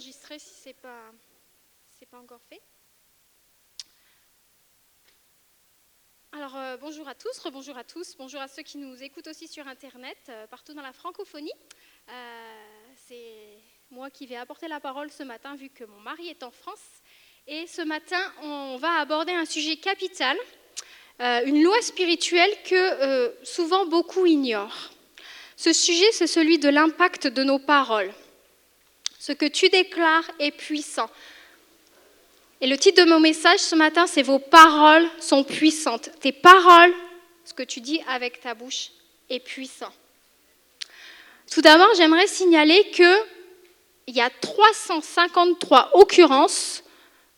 enregistrer si ce n'est pas, encore fait. Alors euh, bonjour à tous, rebonjour à tous, bonjour à ceux qui nous écoutent aussi sur Internet, euh, partout dans la francophonie. Euh, c'est moi qui vais apporter la parole ce matin vu que mon mari est en France. Et ce matin, on va aborder un sujet capital, une loi spirituelle que souvent beaucoup ignorent. Ce sujet, c'est celui de l'impact de nos paroles. Ce que tu déclares est puissant. Et le titre de mon message ce matin, c'est Vos paroles sont puissantes. Tes paroles, ce que tu dis avec ta bouche, est puissant. Tout d'abord, j'aimerais signaler qu'il y a 353 occurrences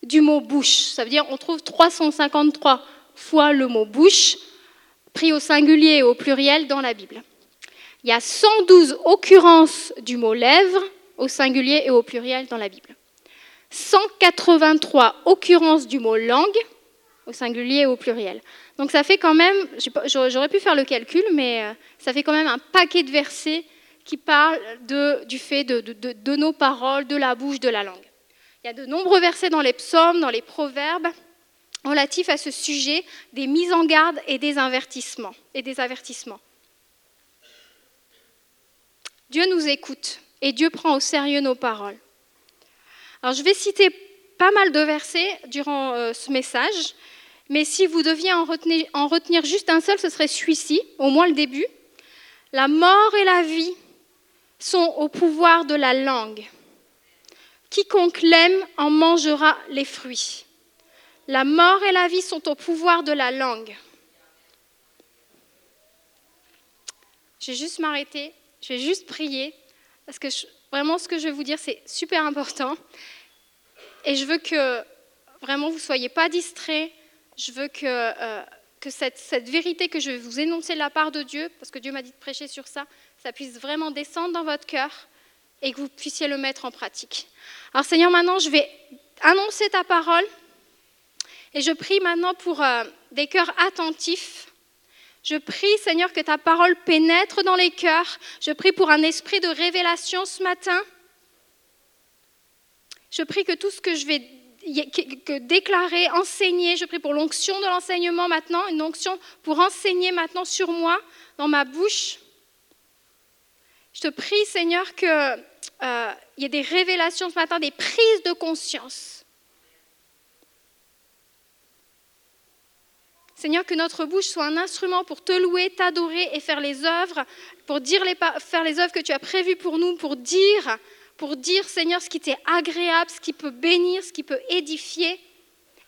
du mot bouche. Ça veut dire on trouve 353 fois le mot bouche, pris au singulier et au pluriel dans la Bible. Il y a 112 occurrences du mot lèvre au singulier et au pluriel dans la Bible. 183 occurrences du mot langue, au singulier et au pluriel. Donc ça fait quand même, j'aurais pu faire le calcul, mais euh, ça fait quand même un paquet de versets qui parlent du fait de, nos paroles, de la bouche, de la langue. Il y a de nombreux versets dans les psaumes, dans les proverbes, relatifs à ce sujet des mises en garde et des. Et des avertissements. Dieu nous écoute et Dieu prend au sérieux nos paroles. Alors je vais citer pas mal de versets durant euh, ce message, mais si vous deviez en retenir, en retenir juste un seul, ce serait celui-ci, au moins le début. La mort et la vie sont au pouvoir de la langue. Quiconque l'aime en mangera les fruits. La mort et la vie sont au pouvoir de la langue. Je vais juste m'arrêter, je vais juste prier, parce que vraiment ce que je vais vous dire, c'est super important. Et je veux que vraiment vous ne soyez pas distraits. Je veux que, euh, cette, vérité que je vais vous énoncer de la part de Dieu, parce que Dieu m'a dit de prêcher sur ça, ça puisse vraiment descendre dans votre cœur et que vous puissiez le mettre en pratique. Alors Seigneur, maintenant, je vais annoncer ta parole. Et je prie maintenant pour euh, des cœurs attentifs. Je prie, Seigneur, que ta parole pénètre dans les cœurs. Je prie pour un esprit de révélation ce matin. Je prie que tout ce que je vais déclarer, enseigner, je prie pour l'onction de l'enseignement maintenant, une onction pour enseigner maintenant sur moi, dans ma bouche. Je te prie, Seigneur, qu'il euh, y ait des révélations ce matin, des prises de conscience. Seigneur, que notre bouche soit un instrument pour te louer, t'adorer et faire les œuvres, pour dire les, faire les œuvres que tu as prévues pour nous, pour dire pour dire, Seigneur, ce qui t'est agréable, ce qui peut bénir, ce qui peut édifier,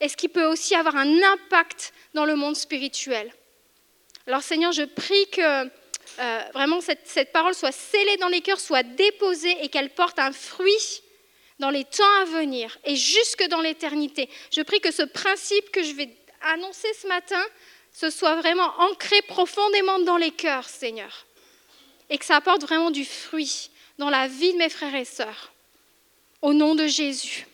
et ce qui peut aussi avoir un impact dans le monde spirituel. Alors Seigneur, je prie que euh, vraiment cette, cette, parole soit scellée dans les cœurs, soit déposée et qu'elle porte un fruit dans les temps à venir et jusque dans l'éternité. Je prie que ce principe que je vais annoncer ce matin, ce soit vraiment ancré profondément dans les cœurs, Seigneur, et que ça apporte vraiment du fruit dans la vie de mes frères et sœurs. Au nom de Jésus.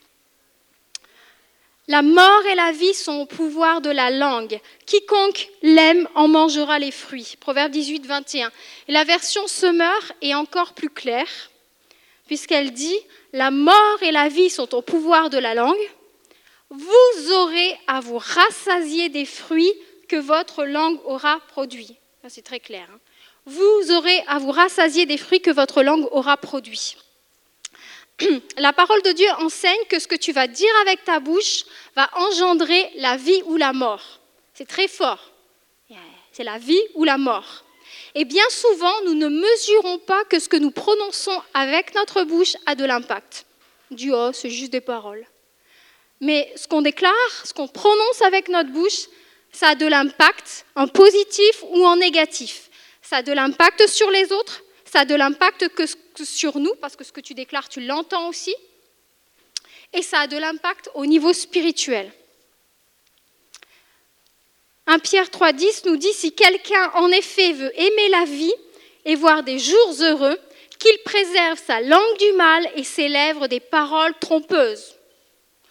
La mort et la vie sont au pouvoir de la langue. Quiconque l'aime en mangera les fruits. Proverbe 18, 21. Et la version Semeur est encore plus claire, puisqu'elle dit La mort et la vie sont au pouvoir de la langue. Vous aurez à vous rassasier des fruits que votre langue aura produits. C'est très clair. Hein vous aurez à vous rassasier des fruits que votre langue aura produits. La parole de Dieu enseigne que ce que tu vas dire avec ta bouche va engendrer la vie ou la mort. C'est très fort. C'est la vie ou la mort. Et bien souvent, nous ne mesurons pas que ce que nous prononçons avec notre bouche a de l'impact. Du oh, c'est juste des paroles. Mais ce qu'on déclare, ce qu'on prononce avec notre bouche, ça a de l'impact en positif ou en négatif ça a de l'impact sur les autres, ça a de l'impact que, sur nous, parce que ce que tu déclares, tu l'entends aussi, et ça a de l'impact au niveau spirituel. 1 Pierre 3,10 nous dit si quelqu'un en effet veut aimer la vie et voir des jours heureux, qu'il préserve sa langue du mal et ses lèvres des paroles trompeuses.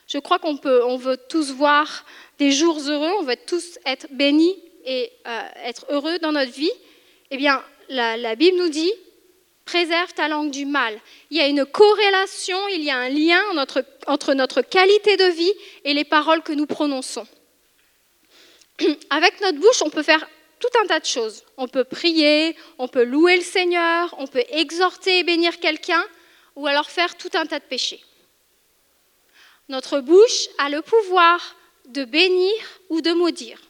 Je crois qu'on peut, on veut tous voir des jours heureux, on veut tous être bénis et euh, être heureux dans notre vie. Eh bien, la, Bible nous dit, préserve ta langue du mal. Il y a une corrélation, il y a un lien entre notre qualité de vie et les paroles que nous prononçons. Avec notre bouche, on peut faire tout un tas de choses. On peut prier, on peut louer le Seigneur, on peut exhorter et bénir quelqu'un, ou alors faire tout un tas de péchés. Notre bouche a le pouvoir de bénir ou de maudire.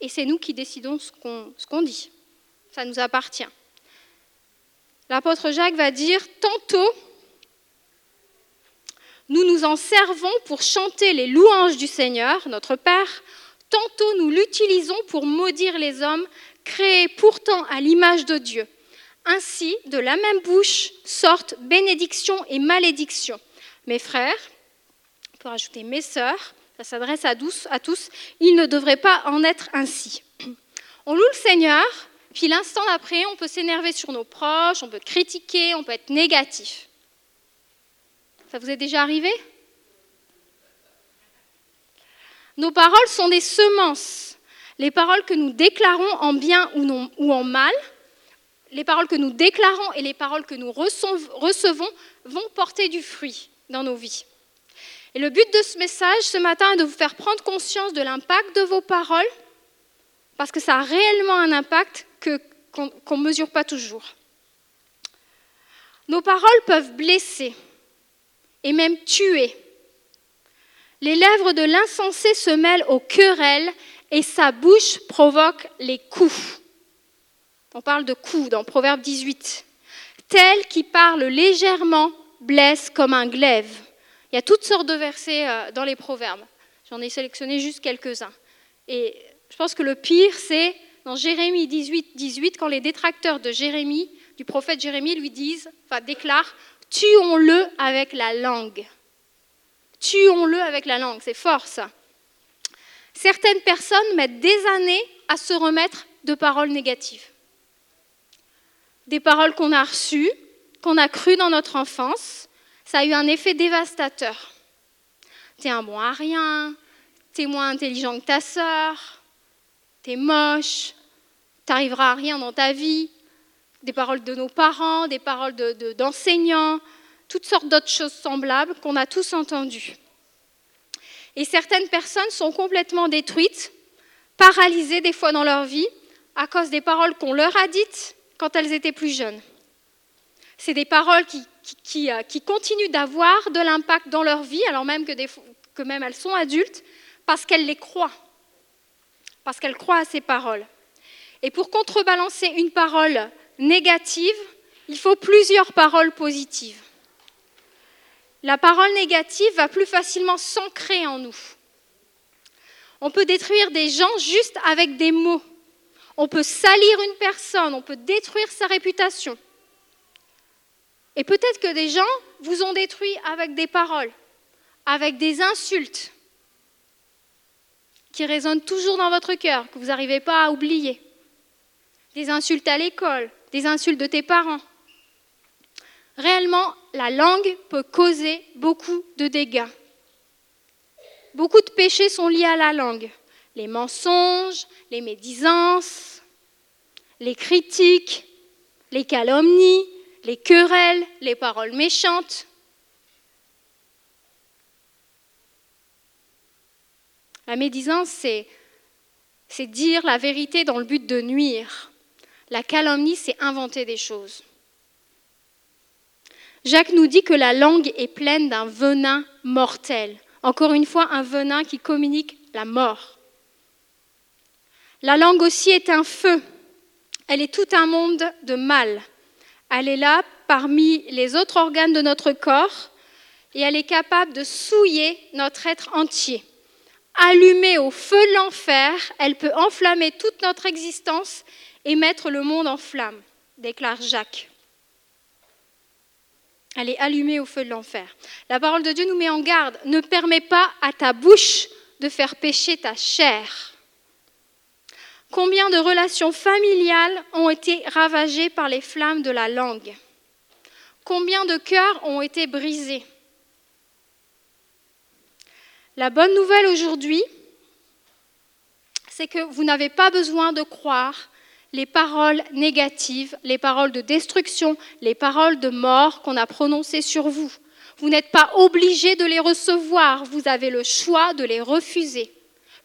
Et c'est nous qui décidons ce qu'on dit. Ça nous appartient. L'apôtre Jacques va dire, tantôt, nous nous en servons pour chanter les louanges du Seigneur, notre Père, tantôt nous l'utilisons pour maudire les hommes créés pourtant à l'image de Dieu. Ainsi, de la même bouche sortent bénédiction et malédiction. Mes frères, pour ajouter mes sœurs, ça s'adresse à, à tous, il ne devrait pas en être ainsi. On loue le Seigneur, puis l'instant d'après, on peut s'énerver sur nos proches, on peut critiquer, on peut être négatif. Ça vous est déjà arrivé? Nos paroles sont des semences. Les paroles que nous déclarons en bien ou, en mal, les paroles que nous déclarons et les paroles que nous recevons vont porter du fruit dans nos vies. Et le but de ce message ce matin est de vous faire prendre conscience de l'impact de vos paroles, parce que ça a réellement un impact qu'on ne mesure pas toujours. Nos paroles peuvent blesser et même tuer. Les lèvres de l'insensé se mêlent aux querelles et sa bouche provoque les coups. On parle de coups dans Proverbe 18. Tel qui parle légèrement blesse comme un glaive. Il y a toutes sortes de versets euh, dans les proverbes. J'en ai sélectionné juste quelques-uns. Et je pense que le pire, c'est dans Jérémie 18, 18, quand les détracteurs de Jérémie, du prophète Jérémie, lui disent, enfin déclarent, tuons-le avec la langue. Tuons-le avec la langue, c'est fort ça. Certaines personnes mettent des années à se remettre de paroles négatives. Des paroles qu'on a reçues, qu'on a crues dans notre enfance, ça a eu un effet dévastateur. T'es un bon à rien, t'es moins intelligent que ta sœur, t'es moche, t'arriveras à rien dans ta vie. Des paroles de nos parents, des paroles d'enseignants, toutes sortes d'autres choses semblables qu'on a tous entendues. Et certaines personnes sont complètement détruites, paralysées des fois dans leur vie, à cause des paroles qu'on leur a dites quand elles étaient plus jeunes. C'est des paroles qui, euh, continuent d'avoir de l'impact dans leur vie, alors même que, que même elles sont adultes, parce qu'elles les croient, parce qu'elles croient à ces paroles. Et pour contrebalancer une parole négative, il faut plusieurs paroles positives la parole négative va plus facilement s'ancrer en nous. On peut détruire des gens juste avec des mots. On peut salir une personne, on peut détruire sa réputation. Et peut-être que des gens vous ont détruit avec des paroles, avec des insultes qui résonnent toujours dans votre cœur, que vous n'arrivez pas à oublier. Des insultes à l'école, des insultes de tes parents, réellement, la langue peut causer beaucoup de dégâts. Beaucoup de péchés sont liés à la langue. Les mensonges, les médisances, les critiques, les calomnies, les querelles, les paroles méchantes. La médisance, c'est, dire la vérité dans le but de nuire. La calomnie, c'est inventer des choses. Jacques nous dit que la langue est pleine d'un venin mortel. Encore une fois, un venin qui communique la mort. La langue aussi est un feu. Elle est tout un monde de mal. Elle est là parmi les autres organes de notre corps et elle est capable de souiller notre être entier. Allumée au feu de l'enfer, elle peut enflammer toute notre existence et mettre le monde en flammes, déclare Jacques. Elle est allumée au feu de l'enfer. La parole de Dieu nous met en garde. Ne permets pas à ta bouche de faire pécher ta chair. Combien de relations familiales ont été ravagées par les flammes de la langue? Combien de cœurs ont été brisés? La bonne nouvelle aujourd'hui, c'est que vous n'avez pas besoin de croire les paroles négatives, les paroles de destruction, les paroles de mort qu'on a prononcées sur vous. Vous n'êtes pas obligé de les recevoir, vous avez le choix de les refuser.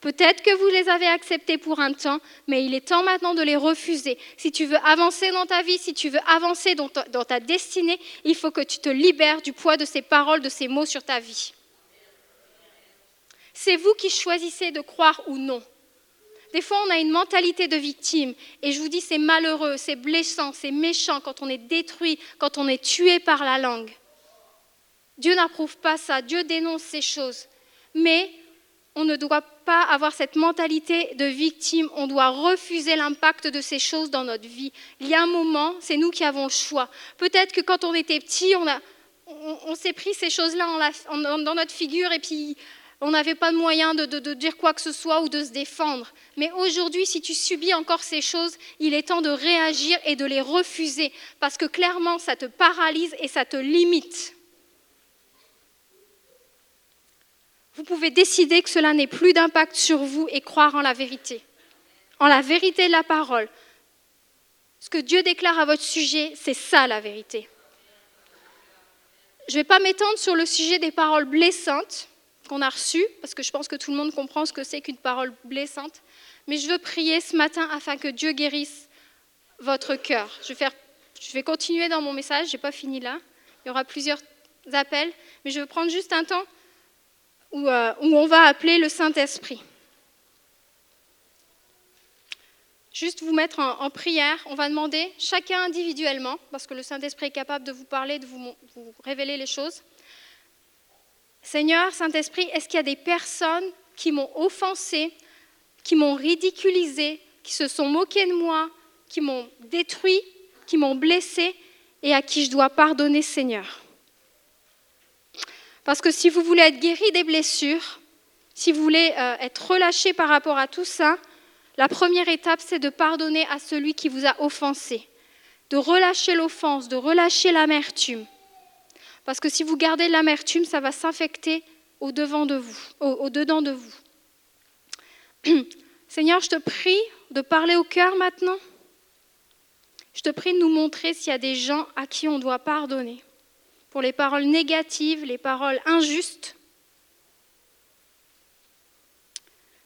Peut-être que vous les avez acceptées pour un temps, mais il est temps maintenant de les refuser. Si tu veux avancer dans ta vie, si tu veux avancer dans ta, dans ta destinée, il faut que tu te libères du poids de ces paroles, de ces mots sur ta vie. C'est vous qui choisissez de croire ou non. Des fois, on a une mentalité de victime. Et je vous dis, c'est malheureux, c'est blessant, c'est méchant quand on est détruit, quand on est tué par la langue. Dieu n'approuve pas ça. Dieu dénonce ces choses. Mais on ne doit pas avoir cette mentalité de victime. On doit refuser l'impact de ces choses dans notre vie. Il y a un moment, c'est nous qui avons le choix. Peut-être que quand on était petit, on, s'est pris ces choses-là dans notre figure et puis on n'avait pas de moyen de, de, dire quoi que ce soit ou de se défendre. Mais aujourd'hui, si tu subis encore ces choses, il est temps de réagir et de les refuser, parce que clairement, ça te paralyse et ça te limite. Vous pouvez décider que cela n'ait plus d'impact sur vous et croire en la vérité, en la vérité de la parole. Ce que Dieu déclare à votre sujet, c'est ça la vérité. Je ne vais pas m'étendre sur le sujet des paroles blessantes qu'on a reçu, parce que je pense que tout le monde comprend ce que c'est qu'une parole blessante. Mais je veux prier ce matin afin que Dieu guérisse votre cœur. Je vais, je vais continuer dans mon message, je n'ai pas fini là. Il y aura plusieurs appels, mais je veux prendre juste un temps où, euh, où on va appeler le Saint-Esprit. Juste vous mettre en, prière, on va demander chacun individuellement, parce que le Saint-Esprit est capable de vous parler, de vous révéler les choses. Seigneur, Saint-Esprit, est-ce qu'il y a des personnes qui m'ont offensé, qui m'ont ridiculisé, qui se sont moquées de moi, qui m'ont détruit, qui m'ont blessé et à qui je dois pardonner, Seigneur? Parce que si vous voulez être guéri des blessures, si vous voulez euh, être relâché par rapport à tout ça, la première étape, c'est de pardonner à celui qui vous a offensé, de relâcher l'offense, de relâcher l'amertume. Parce que si vous gardez l'amertume, ça va s'infecter au-devant de vous, au-dedans de vous. Seigneur, je te prie de parler au cœur maintenant. Je te prie de nous montrer s'il y a des gens à qui on doit pardonner pour les paroles négatives, les paroles injustes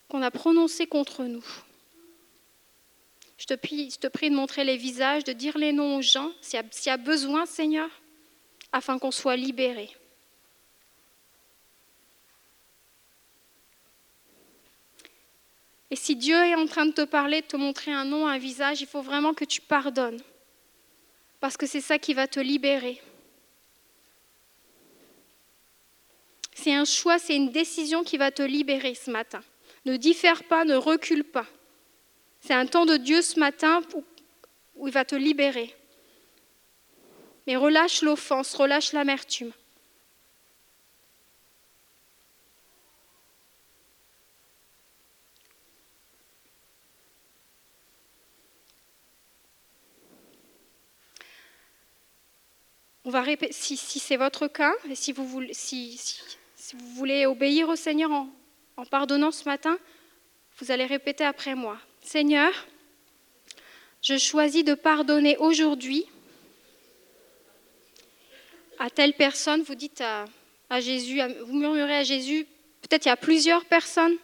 qu'on a prononcées contre nous. Je te, prie, de montrer les visages, de dire les noms aux gens, s'il y, y a besoin, Seigneur afin qu'on soit libéré. Et si Dieu est en train de te parler, de te montrer un nom, un visage, il faut vraiment que tu pardonnes. Parce que c'est ça qui va te libérer. C'est un choix, c'est une décision qui va te libérer ce matin. Ne diffère pas, ne recule pas. C'est un temps de Dieu ce matin où il va te libérer. Mais relâche l'offense, relâche l'amertume. On va répéter, si, c'est votre cas, si vous voulez, vous voulez obéir au Seigneur en, en pardonnant ce matin, vous allez répéter après moi. Seigneur, je choisis de pardonner aujourd'hui à telle personne, vous dites à, Jésus, vous murmurez à Jésus, peut-être il y a plusieurs personnes.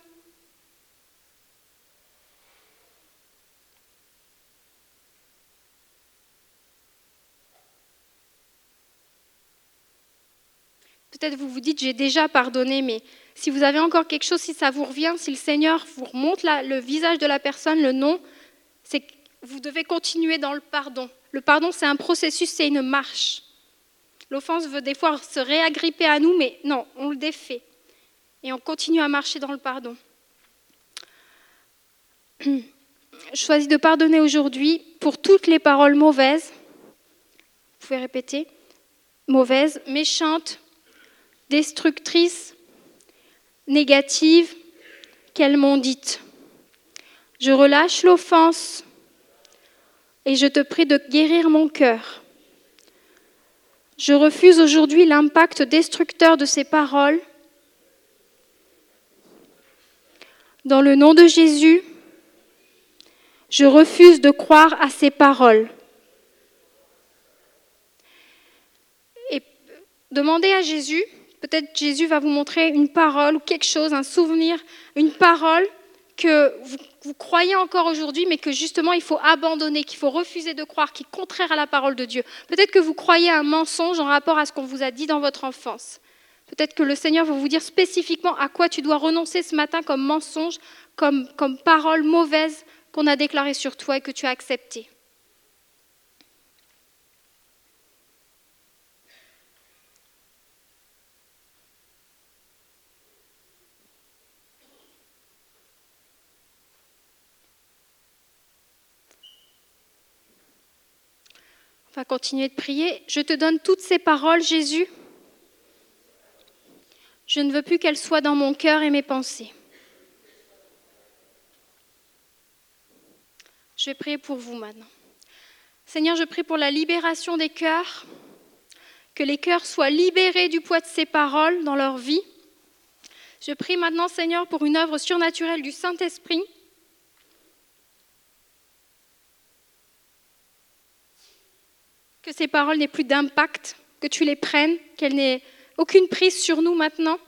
Peut-être vous vous dites, j'ai déjà pardonné, mais si vous avez encore quelque chose, si ça vous revient, si le Seigneur vous remonte le visage de la personne, le nom, c'est que vous devez continuer dans le pardon. Le pardon, c'est un processus, c'est une marche. L'offense veut des fois se réagripper à nous, mais non, on le défait. Et on continue à marcher dans le pardon. Je choisis de pardonner aujourd'hui pour toutes les paroles mauvaises. Vous pouvez répéter. Mauvaises, méchantes, destructrices, négatives qu'elles m'ont dites. Je relâche l'offense et je te prie de guérir mon cœur je refuse aujourd'hui l'impact destructeur de ces paroles. Dans le nom de Jésus, Je refuse de croire à ces paroles. Et demandez à Jésus, peut-être Jésus va vous montrer une parole ou quelque chose, un souvenir, une parole que vous, croyez encore aujourd'hui, mais que justement il faut abandonner, qu'il faut refuser de croire, qui est contraire à la parole de Dieu. Peut-être que vous croyez un mensonge en rapport à ce qu'on vous a dit dans votre enfance. Peut-être que le Seigneur va vous dire spécifiquement à quoi tu dois renoncer ce matin comme mensonge, comme, comme parole mauvaise qu'on a déclarée sur toi et que tu as acceptée. On va continuer de prier. Je te donne toutes ces paroles, Jésus. Je ne veux plus qu'elles soient dans mon cœur et mes pensées. Je vais prier pour vous maintenant. Seigneur, je prie pour la libération des cœurs, que les cœurs soient libérés du poids de ces paroles dans leur vie. Je prie maintenant, Seigneur, pour une œuvre surnaturelle du Saint-Esprit que ces paroles n'aient plus d'impact, que tu les prennes, qu'elles n'aient aucune prise sur nous maintenant,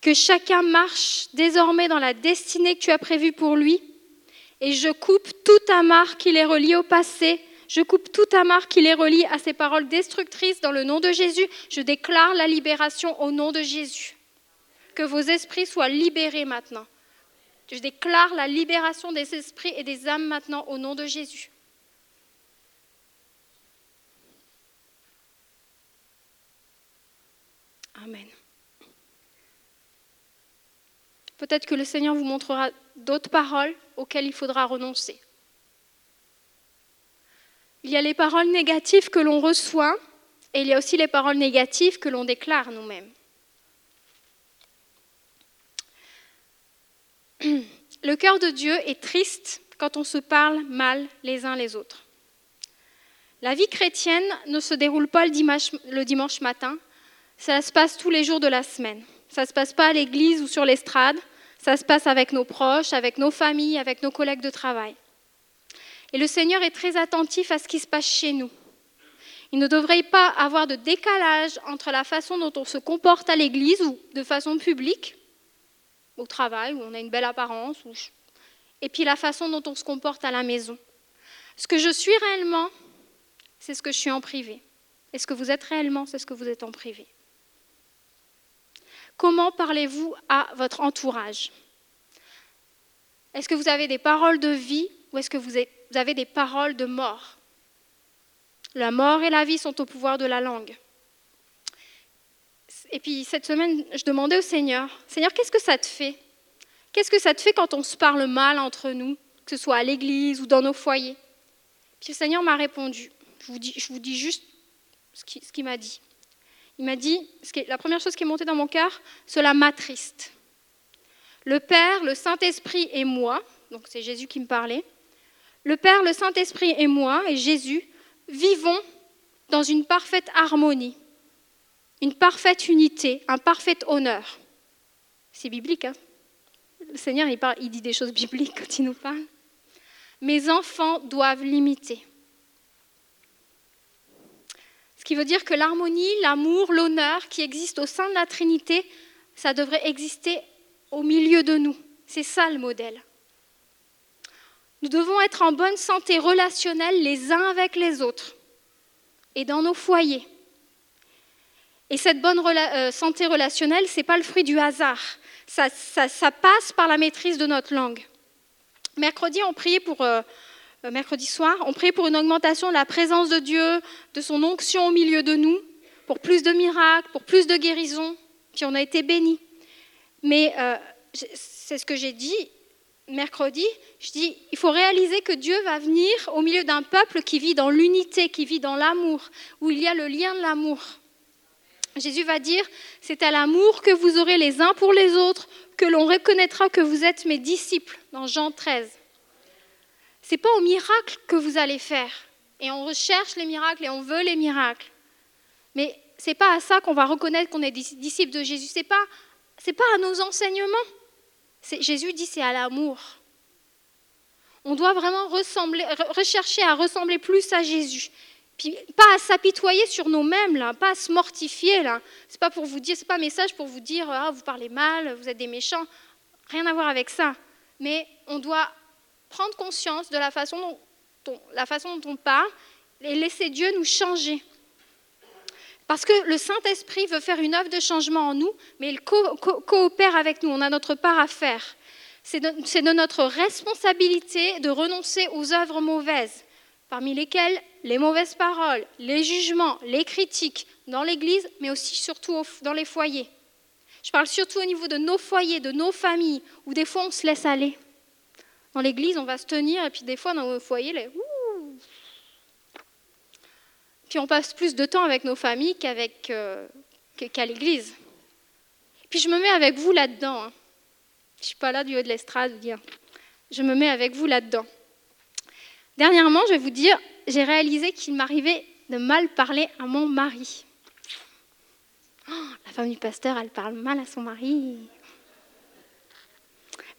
que chacun marche désormais dans la destinée que tu as prévue pour lui. Et je coupe tout amarre qui les relie au passé, je coupe tout amarre qui les relie à ces paroles destructrices dans le nom de Jésus. Je déclare la libération au nom de Jésus. Que vos esprits soient libérés maintenant. Je déclare la libération des esprits et des âmes maintenant au nom de Jésus. Amen. Peut-être que le Seigneur vous montrera d'autres paroles auxquelles il faudra renoncer. Il y a les paroles négatives que l'on reçoit et il y a aussi les paroles négatives que l'on déclare nous-mêmes. Le cœur de Dieu est triste quand on se parle mal les uns les autres. La vie chrétienne ne se déroule pas le dimanche, matin, ça se passe tous les jours de la semaine. Ça ne se passe pas à l'église ou sur l'estrade, ça se passe avec nos proches, avec nos familles, avec nos collègues de travail. Et le Seigneur est très attentif à ce qui se passe chez nous. Il ne devrait pas avoir de décalage entre la façon dont on se comporte à l'église ou de façon publique, au travail, où on a une belle apparence, et puis la façon dont on se comporte à la maison. Ce que je suis réellement, c'est ce que je suis en privé. Et ce que vous êtes réellement, c'est ce que vous êtes en privé. Comment parlez-vous à votre entourage? Est-ce que vous avez des paroles de vie ou est-ce que vous avez des paroles de mort? La mort et la vie sont au pouvoir de la langue. Et puis cette semaine, je demandais au Seigneur, Seigneur, qu'est-ce que ça te fait? Qu'est-ce que ça te fait quand on se parle mal entre nous, que ce soit à l'église ou dans nos foyers Puis le Seigneur m'a répondu, je vous dis, juste ce qu'il m'a dit il m'a dit, la première chose qui est montée dans mon cœur, cela m'attriste. Le Père, le Saint-Esprit et moi, donc c'est Jésus qui me parlait, le Père, le Saint-Esprit et moi, et Jésus, vivons dans une parfaite harmonie, une parfaite unité, un parfait honneur. C'est biblique, hein Le Seigneur, il, il dit des choses bibliques quand il nous parle. Mes enfants doivent l'imiter qui veut dire que l'harmonie, l'amour, l'honneur qui existe au sein de la Trinité, ça devrait exister au milieu de nous. C'est ça le modèle. Nous devons être en bonne santé relationnelle les uns avec les autres et dans nos foyers. Et cette bonne euh, santé relationnelle, ce n'est pas le fruit du hasard. Ça, passe par la maîtrise de notre langue. Mercredi, on priait pour euh, mercredi soir, on prie pour une augmentation de la présence de Dieu, de son onction au milieu de nous, pour plus de miracles, pour plus de guérisons, puis on a été bénis. Mais euh, c'est ce que j'ai dit mercredi, je dis, il faut réaliser que Dieu va venir au milieu d'un peuple qui vit dans l'unité, qui vit dans l'amour, où il y a le lien de l'amour. Jésus va dire, c'est à l'amour que vous aurez les uns pour les autres que l'on reconnaîtra que vous êtes mes disciples, dans Jean 13 n'est pas au miracle que vous allez faire. Et on recherche les miracles et on veut les miracles. Mais c'est pas à ça qu'on va reconnaître qu'on est disciple de Jésus. C'est pas c'est pas à nos enseignements. Jésus dit c'est à l'amour. On doit vraiment rechercher à ressembler plus à Jésus. Puis pas à s'apitoyer sur nous-mêmes, pas à se mortifier. Là. C'est pas pour vous dire, c'est pas un message pour vous dire ah, vous parlez mal, vous êtes des méchants. Rien à voir avec ça. Mais on doit prendre conscience de la façon dont, la façon dont on parle et laisser Dieu nous changer. Parce que le Saint-Esprit veut faire une œuvre de changement en nous, mais il coopère avec nous. On a notre part à faire. C'est de, de, notre responsabilité de renoncer aux œuvres mauvaises, parmi lesquelles les mauvaises paroles, les jugements, les critiques dans l'Église, mais aussi surtout dans les foyers. Je parle surtout au niveau de nos foyers, de nos familles, où des fois on se laisse aller. Dans l'Église, on va se tenir, et puis des fois dans nos foyers, les, puis on passe plus de temps avec nos familles qu'avec, euh, qu'à l'église. Puis je me mets avec vous là-dedans. Hein. Je ne suis pas là du haut de l'estrade. Je me mets avec vous là-dedans. Dernièrement, je vais vous dire, j'ai réalisé qu'il m'arrivait de mal parler à mon mari. Oh, la femme du pasteur, elle parle mal à son mari.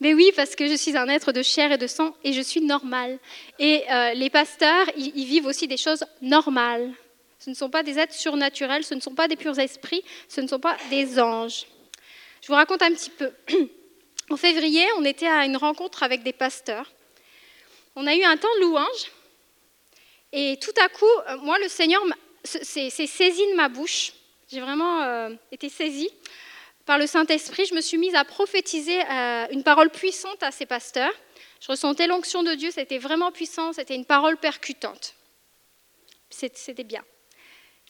Mais oui, parce que je suis un être de chair et de sang et je suis normale. Et euh, les pasteurs, ils, vivent aussi des choses normales. Ce ne sont pas des êtres surnaturels, ce ne sont pas des purs esprits, ce ne sont pas des anges. Je vous raconte un petit peu. En février, on était à une rencontre avec des pasteurs. On a eu un temps de louange. Et tout à coup, euh, moi, le Seigneur s'est saisi de ma bouche. J'ai vraiment euh, été saisie par le Saint-Esprit, je me suis mise à prophétiser euh, une parole puissante à ces pasteurs. Je ressentais l'onction de Dieu, c'était vraiment puissant, c'était une parole percutante. C'était bien.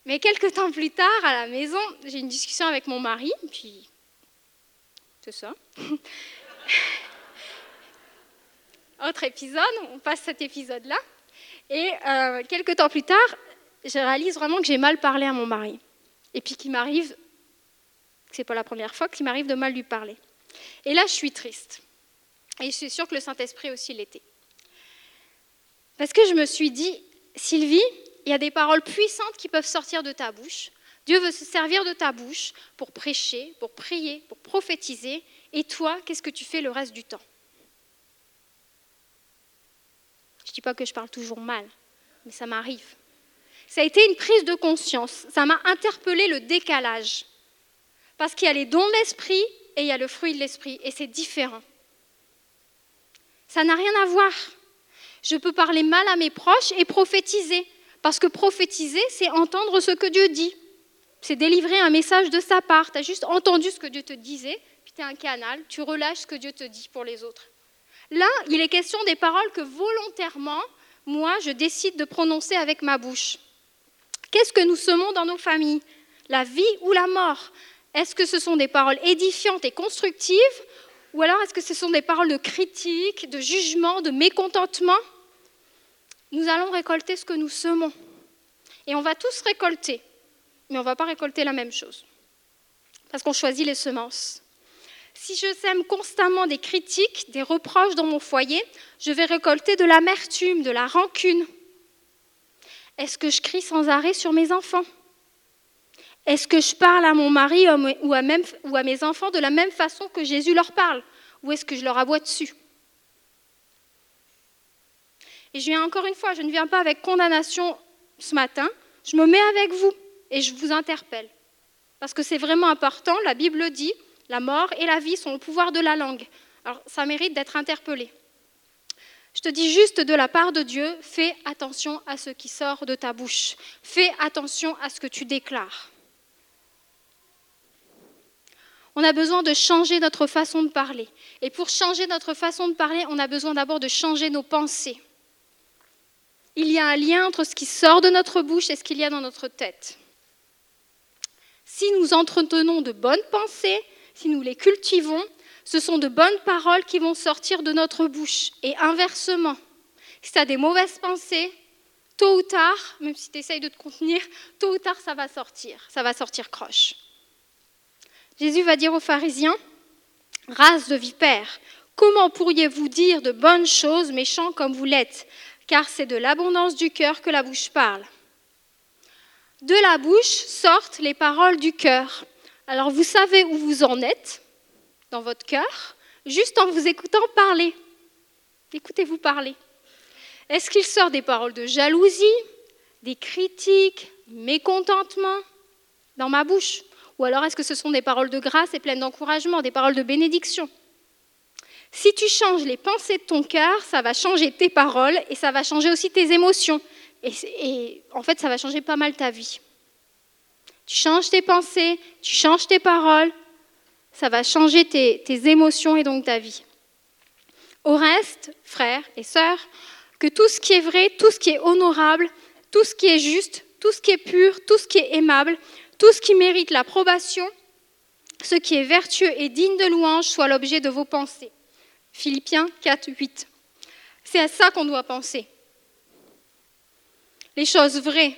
Mais quelques temps plus tard, à la maison, j'ai une discussion avec mon mari, puis c'est ça. Autre épisode, on passe cet épisode-là. Et euh, quelques temps plus tard, je réalise vraiment que j'ai mal parlé à mon mari. Et puis qu'il m'arrive ce n'est pas la première fois qu'il m'arrive de mal lui parler. Et là, je suis triste. Et je suis sûre que le Saint-Esprit aussi l'était. Parce que je me suis dit, Sylvie, il y a des paroles puissantes qui peuvent sortir de ta bouche. Dieu veut se servir de ta bouche pour prêcher, pour prier, pour prophétiser. Et toi, qu'est-ce que tu fais le reste du temps? Je ne dis pas que je parle toujours mal, mais ça m'arrive. Ça a été une prise de conscience. Ça m'a interpellé le décalage. Parce qu'il y a les dons de l'esprit et il y a le fruit de l'esprit, et c'est différent. Ça n'a rien à voir. Je peux parler mal à mes proches et prophétiser, parce que prophétiser, c'est entendre ce que Dieu dit. C'est délivrer un message de sa part. Tu as juste entendu ce que Dieu te disait, puis tu es un canal, tu relâches ce que Dieu te dit pour les autres. Là, il est question des paroles que volontairement, moi, je décide de prononcer avec ma bouche. Qu'est-ce que nous semons dans nos familles? La vie ou la mort? Est-ce que ce sont des paroles édifiantes et constructives ou alors est-ce que ce sont des paroles de critique, de jugement, de mécontentement? Nous allons récolter ce que nous semons. Et on va tous récolter, mais on ne va pas récolter la même chose. Parce qu'on choisit les semences. Si je sème constamment des critiques, des reproches dans mon foyer, je vais récolter de l'amertume, de la rancune. Est-ce que je crie sans arrêt sur mes enfants? Est-ce que je parle à mon mari ou à, mes enfants de la même façon que Jésus leur parle? Ou est-ce que je leur aboie dessus? Et je viens encore une fois, je ne viens pas avec condamnation ce matin, je me mets avec vous et je vous interpelle. Parce que c'est vraiment important, la Bible dit, la mort et la vie sont au pouvoir de la langue. Alors ça mérite d'être interpellé. Je te dis juste de la part de Dieu, fais attention à ce qui sort de ta bouche. Fais attention à ce que tu déclares. On a besoin de changer notre façon de parler. Et pour changer notre façon de parler, on a besoin d'abord de changer nos pensées. Il y a un lien entre ce qui sort de notre bouche et ce qu'il y a dans notre tête. Si nous entretenons de bonnes pensées, si nous les cultivons, ce sont de bonnes paroles qui vont sortir de notre bouche. Et inversement, si tu as des mauvaises pensées, tôt ou tard, même si tu essayes de te contenir, tôt ou tard, ça va sortir. Ça va sortir croche. Jésus va dire aux pharisiens, race de vipères, comment pourriez-vous dire de bonnes choses méchants comme vous l'êtes? Car c'est de l'abondance du cœur que la bouche parle. De la bouche sortent les paroles du cœur. Alors vous savez où vous en êtes dans votre cœur, juste en vous écoutant parler. Écoutez-vous parler. Est-ce qu'il sort des paroles de jalousie, des critiques, mécontentement dans ma bouche? Ou alors est-ce que ce sont des paroles de grâce et pleines d'encouragement, des paroles de bénédiction? Si tu changes les pensées de ton cœur, ça va changer tes paroles et ça va changer aussi tes émotions. Et, en fait, ça va changer pas mal ta vie. Tu changes tes pensées, tu changes tes paroles, ça va changer tes, émotions et donc ta vie. Au reste, frères et sœurs, que tout ce qui est vrai, tout ce qui est honorable, tout ce qui est juste, tout ce qui est pur, tout ce qui est aimable, tout ce qui mérite l'approbation, ce qui est vertueux et digne de louange soit l'objet de vos pensées. Philippiens 4, 8. C'est à ça qu'on doit penser. Les choses vraies,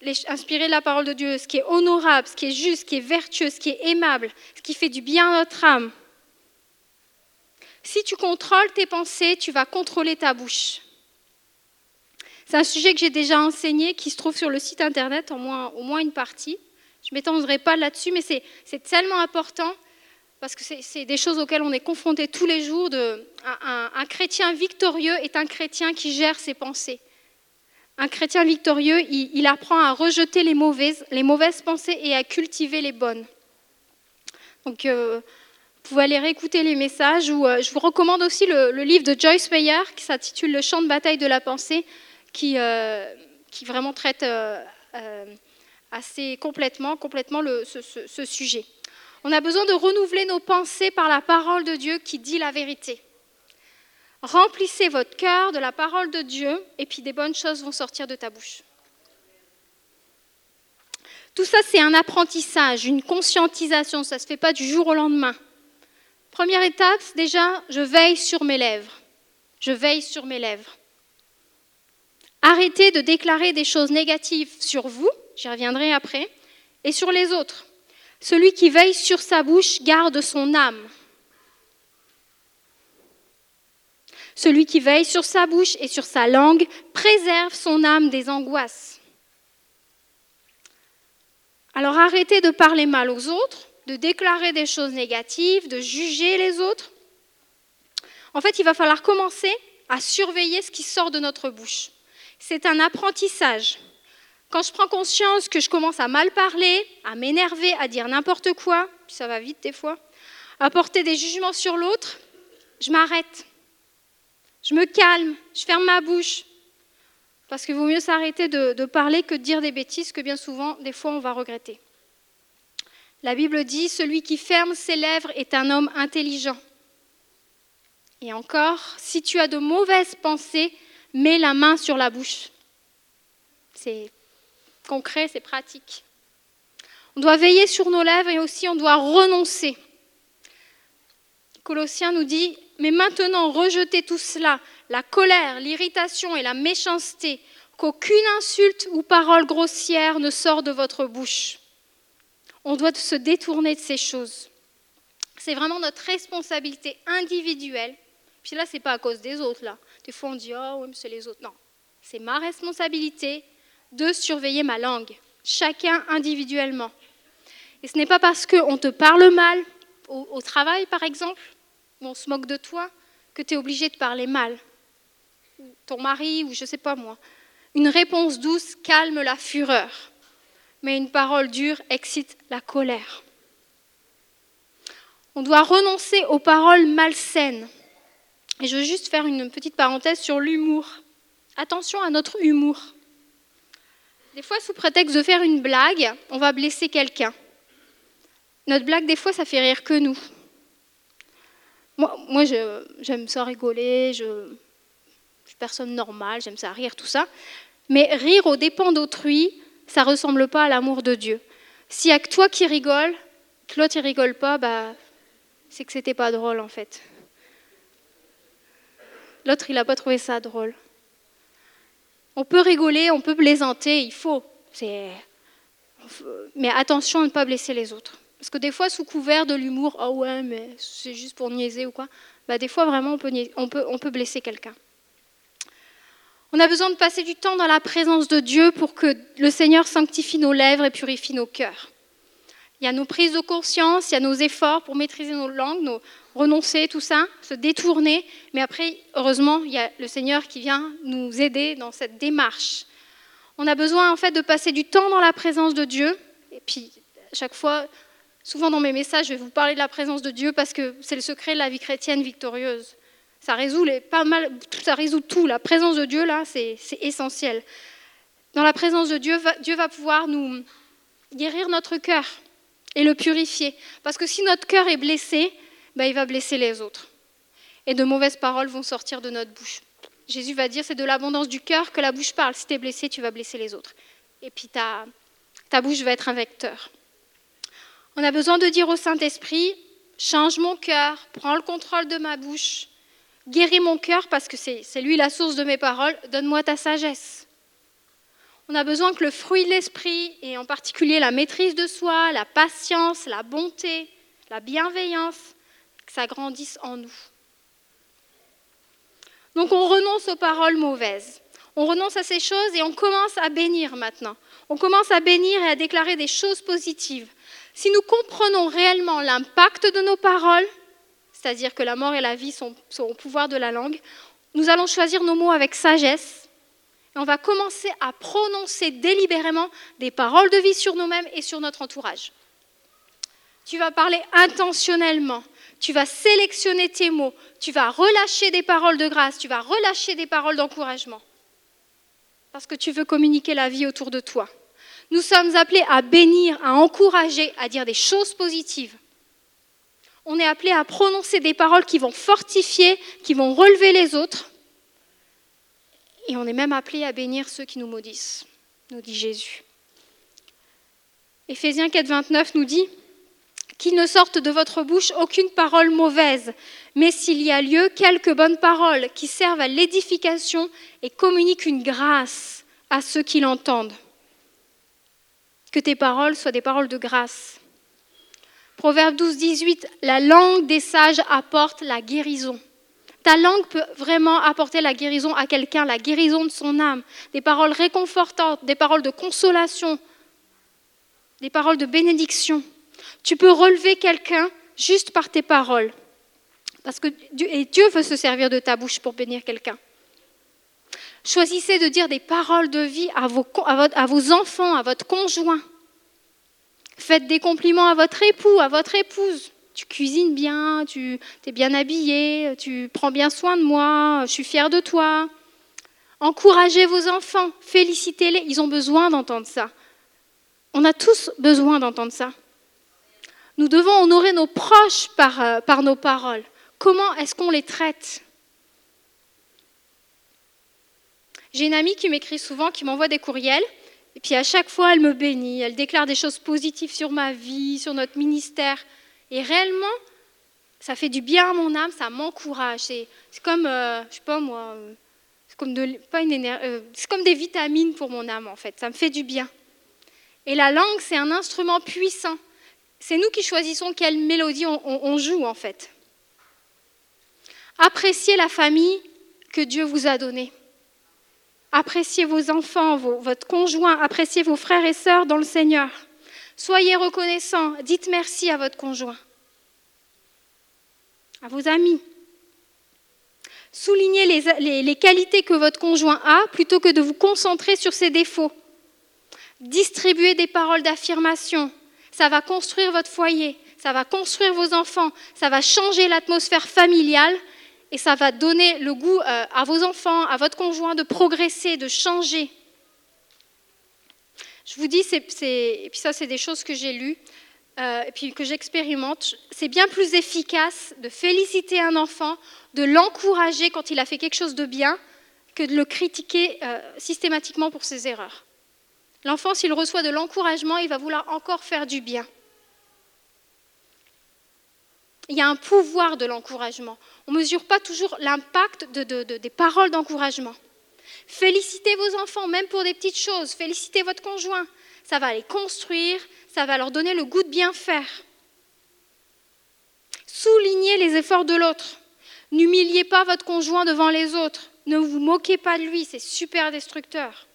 les, inspirer de la parole de Dieu, ce qui est honorable, ce qui est juste, ce qui est vertueux, ce qui est aimable, ce qui fait du bien à notre âme. Si tu contrôles tes pensées, tu vas contrôler ta bouche. C'est un sujet que j'ai déjà enseigné, qui se trouve sur le site internet, au moins, une partie. Je ne m'étendrai pas là-dessus, mais c'est tellement important parce que c'est des choses auxquelles on est confronté tous les jours. Un, chrétien victorieux est un chrétien qui gère ses pensées. Un chrétien victorieux, il, apprend à rejeter les mauvaises, les mauvaises pensées et à cultiver les bonnes. Donc, euh, vous pouvez aller réécouter les messages. Ou, euh, je vous recommande aussi le, le livre de Joyce Meyer qui s'intitule Le champ de bataille de la pensée qui, euh, qui vraiment traite euh, euh, assez complètement, complètement ce, ce, sujet. On a besoin de renouveler nos pensées par la parole de Dieu qui dit la vérité. Remplissez votre cœur de la parole de Dieu et puis des bonnes choses vont sortir de ta bouche. Tout ça, c'est un apprentissage, une conscientisation. Ça ne se fait pas du jour au lendemain. Première étape, déjà, je veille sur mes lèvres. Je veille sur mes lèvres. Arrêtez de déclarer des choses négatives sur vous, j'y reviendrai après, et sur les autres. Celui qui veille sur sa bouche garde son âme. Celui qui veille sur sa bouche et sur sa langue préserve son âme des angoisses. Alors arrêtez de parler mal aux autres, de déclarer des choses négatives, de juger les autres. En fait, il va falloir commencer à surveiller ce qui sort de notre bouche c'est un apprentissage. Quand je prends conscience que je commence à mal parler, à m'énerver, à dire n'importe quoi, ça va vite des fois, à porter des jugements sur l'autre, je m'arrête. Je me calme, je ferme ma bouche. Parce qu'il vaut mieux s'arrêter de, de, parler que de dire des bêtises que bien souvent, des fois, on va regretter. La Bible dit, celui qui ferme ses lèvres est un homme intelligent. Et encore, si tu as de mauvaises pensées, mets la main sur la bouche. C'est concret, c'est pratique. On doit veiller sur nos lèvres et aussi on doit renoncer. Colossiens nous dit, mais maintenant rejetez tout cela, la colère, l'irritation et la méchanceté, qu'aucune insulte ou parole grossière ne sort de votre bouche. On doit se détourner de ces choses. C'est vraiment notre responsabilité individuelle. Puis là, ce n'est pas à cause des autres, là. Des fois, on dit, oh oui, mais c'est les autres. Non, c'est ma responsabilité de surveiller ma langue, chacun individuellement. Et ce n'est pas parce qu'on te parle mal, au, travail par exemple, ou on se moque de toi, que tu es obligé de parler mal. Ton mari, ou je ne sais pas moi. Une réponse douce calme la fureur, mais une parole dure excite la colère. On doit renoncer aux paroles malsaines et je veux juste faire une petite parenthèse sur l'humour. Attention à notre humour. Des fois, sous prétexte de faire une blague, on va blesser quelqu'un. Notre blague, des fois, ça fait rire que nous. Moi, j'aime ça rigoler, je, suis personne normale, j'aime ça rire, tout ça. Mais rire aux dépens d'autrui, ça ne ressemble pas à l'amour de Dieu. S'il n'y a que toi qui rigoles, que l'autre ne rigole pas, bah, c'est que c'était pas drôle en fait. L'autre, il n'a pas trouvé ça drôle. On peut rigoler, on peut plaisanter, il faut. Mais attention à ne pas blesser les autres. Parce que des fois, sous couvert de l'humour, oh ouais, mais c'est juste pour niaiser ou quoi, bah, des fois, vraiment, on peut, on peut, on peut blesser quelqu'un. On a besoin de passer du temps dans la présence de Dieu pour que le Seigneur sanctifie nos lèvres et purifie nos cœurs. Il y a nos prises de conscience, il y a nos efforts pour maîtriser nos langues, nos renoncer, tout ça, se détourner. Mais après, heureusement, il y a le Seigneur qui vient nous aider dans cette démarche. On a besoin en fait de passer du temps dans la présence de Dieu. Et puis, à chaque fois, souvent dans mes messages, je vais vous parler de la présence de Dieu parce que c'est le secret de la vie chrétienne victorieuse. Ça résout, pas mal, ça résout tout. La présence de Dieu, là, c'est essentiel. Dans la présence de Dieu, Dieu va pouvoir nous guérir notre cœur et le purifier. Parce que si notre cœur est blessé, ben, il va blesser les autres. Et de mauvaises paroles vont sortir de notre bouche. Jésus va dire, c'est de l'abondance du cœur que la bouche parle. Si tu es blessé, tu vas blesser les autres. Et puis ta, ta bouche va être un vecteur. On a besoin de dire au Saint-Esprit, change mon cœur, prends le contrôle de ma bouche, guéris mon cœur parce que c'est lui la source de mes paroles, donne-moi ta sagesse. On a besoin que le fruit de l'esprit, et en particulier la maîtrise de soi, la patience, la bonté, la bienveillance, ça grandisse en nous. Donc on renonce aux paroles mauvaises. On renonce à ces choses et on commence à bénir maintenant. On commence à bénir et à déclarer des choses positives. Si nous comprenons réellement l'impact de nos paroles, c'est-à-dire que la mort et la vie sont, au pouvoir de la langue, nous allons choisir nos mots avec sagesse et on va commencer à prononcer délibérément des paroles de vie sur nous-mêmes et sur notre entourage. Tu vas parler intentionnellement, tu vas sélectionner tes mots, tu vas relâcher des paroles de grâce, tu vas relâcher des paroles d'encouragement. Parce que tu veux communiquer la vie autour de toi. Nous sommes appelés à bénir, à encourager, à dire des choses positives. On est appelé à prononcer des paroles qui vont fortifier, qui vont relever les autres. Et on est même appelé à bénir ceux qui nous maudissent, nous dit Jésus. Éphésiens 4, 29 nous dit qu'il ne sorte de votre bouche aucune parole mauvaise, mais s'il y a lieu, quelques bonnes paroles qui servent à l'édification et communiquent une grâce à ceux qui l'entendent. Que tes paroles soient des paroles de grâce. Proverbe 12, 18, la langue des sages apporte la guérison. Ta langue peut vraiment apporter la guérison à quelqu'un, la guérison de son âme, des paroles réconfortantes, des paroles de consolation, des paroles de bénédiction. Tu peux relever quelqu'un juste par tes paroles. Parce que et Dieu veut se servir de ta bouche pour bénir quelqu'un. Choisissez de dire des paroles de vie à vos, à vos enfants, à votre conjoint. Faites des compliments à votre époux, à votre épouse. Tu cuisines bien, tu es bien habillé, tu prends bien soin de moi, je suis fière de toi. Encouragez vos enfants, félicitez-les, ils ont besoin d'entendre ça. On a tous besoin d'entendre ça. Nous devons honorer nos proches par, euh, par nos paroles. Comment est-ce qu'on les traite? J'ai une amie qui m'écrit souvent, qui m'envoie des courriels, et puis à chaque fois, elle me bénit, elle déclare des choses positives sur ma vie, sur notre ministère. Et réellement, ça fait du bien à mon âme, ça m'encourage. C'est comme, euh, je sais pas moi, c'est comme, euh, comme des vitamines pour mon âme en fait, ça me fait du bien. Et la langue, c'est un instrument puissant. C'est nous qui choisissons quelle mélodie on, joue en fait. Appréciez la famille que Dieu vous a donnée. Appréciez vos enfants, votre conjoint, appréciez vos frères et sœurs dans le Seigneur. Soyez reconnaissants, dites merci à votre conjoint, à vos amis. Soulignez les qualités que votre conjoint a plutôt que de vous concentrer sur ses défauts. Distribuez des paroles d'affirmation, ça va construire votre foyer, ça va construire vos enfants, ça va changer l'atmosphère familiale et ça va donner le goût euh, à vos enfants, à votre conjoint de progresser, de changer. Je vous dis, et puis ça c'est des choses que j'ai lues, euh, et que j'expérimente, c'est bien plus efficace de féliciter un enfant, de l'encourager quand il a fait quelque chose de bien, que de le critiquer euh, systématiquement pour ses erreurs. L'enfant, s'il reçoit de l'encouragement, il va vouloir encore faire du bien. Il y a un pouvoir de l'encouragement. On ne mesure pas toujours l'impact des paroles d'encouragement. Félicitez vos enfants, même pour des petites choses. Félicitez votre conjoint. Ça va les construire, ça va leur donner le goût de bien faire. Soulignez les efforts de l'autre. N'humiliez pas votre conjoint devant les autres. Ne vous moquez pas de lui, c'est super destructeur.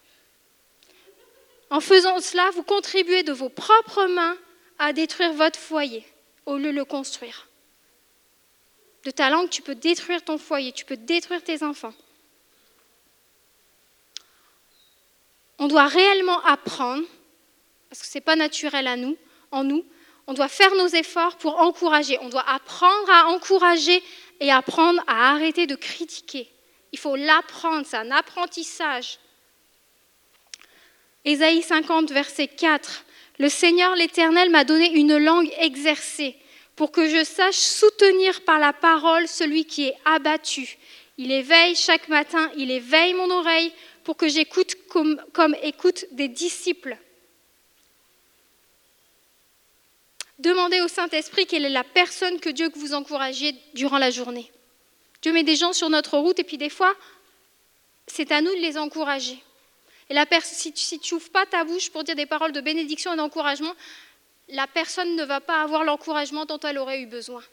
En faisant cela, vous contribuez de vos propres mains à détruire votre foyer au lieu de le construire. De ta langue, tu peux détruire ton foyer, tu peux détruire tes enfants. On doit réellement apprendre, parce que ce n'est pas naturel à nous, en nous, on doit faire nos efforts pour encourager. On doit apprendre à encourager et apprendre à arrêter de critiquer. Il faut l'apprendre, c'est un apprentissage. Ésaïe 50, verset 4. Le Seigneur l'Éternel m'a donné une langue exercée pour que je sache soutenir par la parole celui qui est abattu. Il éveille chaque matin, il éveille mon oreille pour que j'écoute comme, comme écoute des disciples. Demandez au Saint-Esprit quelle est la personne que Dieu vous encouragez durant la journée. Dieu met des gens sur notre route et puis des fois, c'est à nous de les encourager. Et si tu n'ouvres pas ta bouche pour dire des paroles de bénédiction et d'encouragement, la personne ne va pas avoir l'encouragement dont elle aurait eu besoin.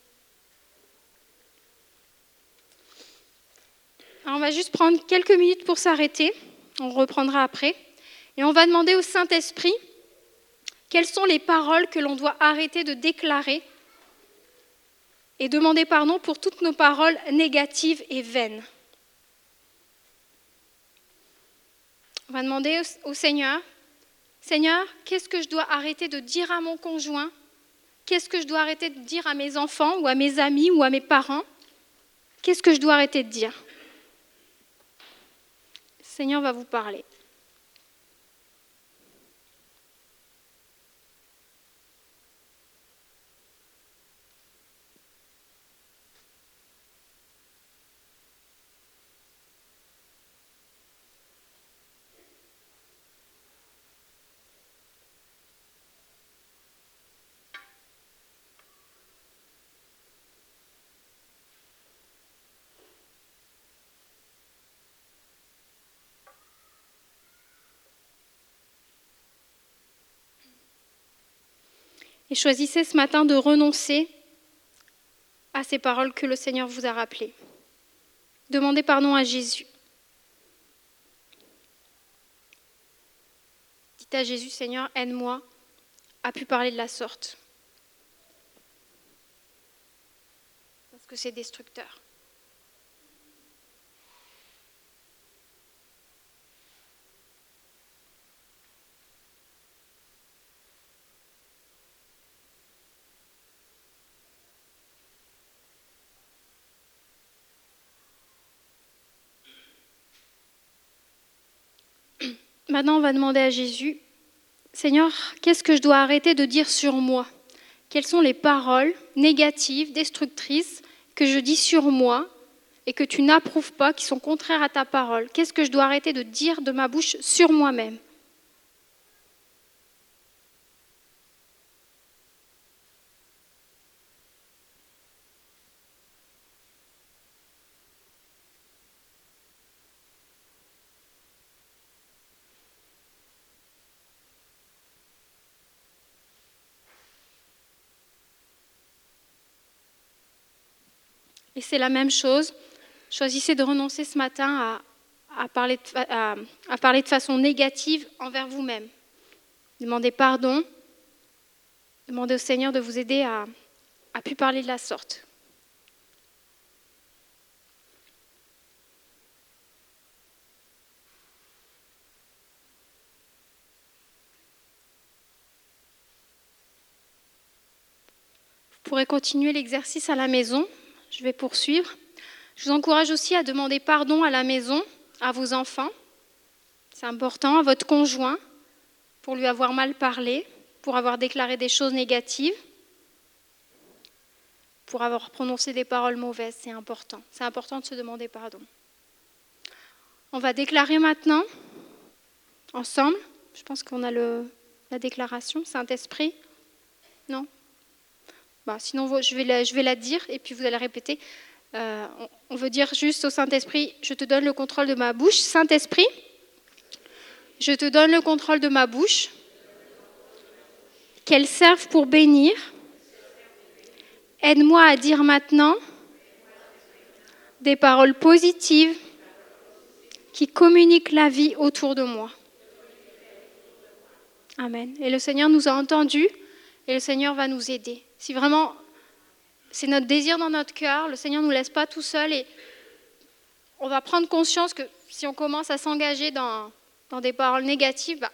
on va juste prendre quelques minutes pour s'arrêter. On reprendra après. Et on va demander au Saint-Esprit quelles sont les paroles que l'on doit arrêter de déclarer et demander pardon pour toutes nos paroles négatives et vaines? On va demander au Seigneur, Seigneur, qu'est-ce que je dois arrêter de dire à mon conjoint? Qu'est-ce que je dois arrêter de dire à mes enfants ou à mes amis ou à mes parents? Qu'est-ce que je dois arrêter de dire? Le Seigneur va vous parler. Et choisissez ce matin de renoncer à ces paroles que le Seigneur vous a rappelées. Demandez pardon à Jésus. Dites à Jésus, Seigneur, aide-moi à pu parler de la sorte. Parce que c'est destructeur. Maintenant, on va demander à Jésus, Seigneur, qu'est-ce que je dois arrêter de dire sur moi? Quelles sont les paroles négatives, destructrices que je dis sur moi et que tu n'approuves pas, qui sont contraires à ta parole? Qu'est-ce que je dois arrêter de dire de ma bouche sur moi-même? Et c'est la même chose. Choisissez de renoncer ce matin à, parler, de, parler, de, façon négative envers vous-même. Demandez pardon. Demandez au Seigneur de vous aider à, à pu parler de la sorte. Vous pourrez continuer l'exercice à la maison je vais poursuivre. Je vous encourage aussi à demander pardon à la maison, à vos enfants. C'est important, à votre conjoint, pour lui avoir mal parlé, pour avoir déclaré des choses négatives, pour avoir prononcé des paroles mauvaises. C'est important. C'est important de se demander pardon. On va déclarer maintenant, ensemble. Je pense qu'on a la déclaration. Saint-Esprit Non? Bah, sinon, je vais, la, la, dire et puis vous allez répéter. Euh, on veut dire juste au Saint-Esprit, je te donne le contrôle de ma bouche. Saint-Esprit, je te donne le contrôle de ma bouche. Qu'elle serve pour bénir. Aide-moi à dire maintenant des paroles positives qui communiquent la vie autour de moi. Amen. Et le Seigneur nous a entendus et le Seigneur va nous aider. Si vraiment c'est notre désir dans notre cœur, le Seigneur ne nous laisse pas tout seul et on va prendre conscience que si on commence à s'engager dans, des paroles négatives, bah,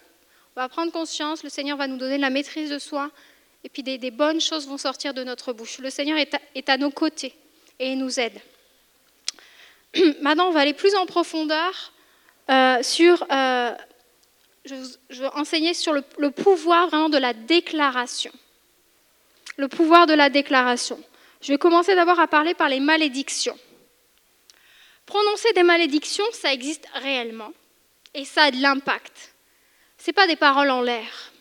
on va prendre conscience, le Seigneur va nous donner la maîtrise de soi et puis des, bonnes choses vont sortir de notre bouche. Le Seigneur est à, nos côtés et il nous aide. Maintenant, on va aller plus en profondeur euh, sur euh, veux enseigner sur le, pouvoir vraiment de la déclaration. Le pouvoir de la déclaration. Je vais commencer d'abord à parler par les malédictions. Prononcer des malédictions, ça existe réellement et ça a de l'impact. Ce pas des paroles en l'air.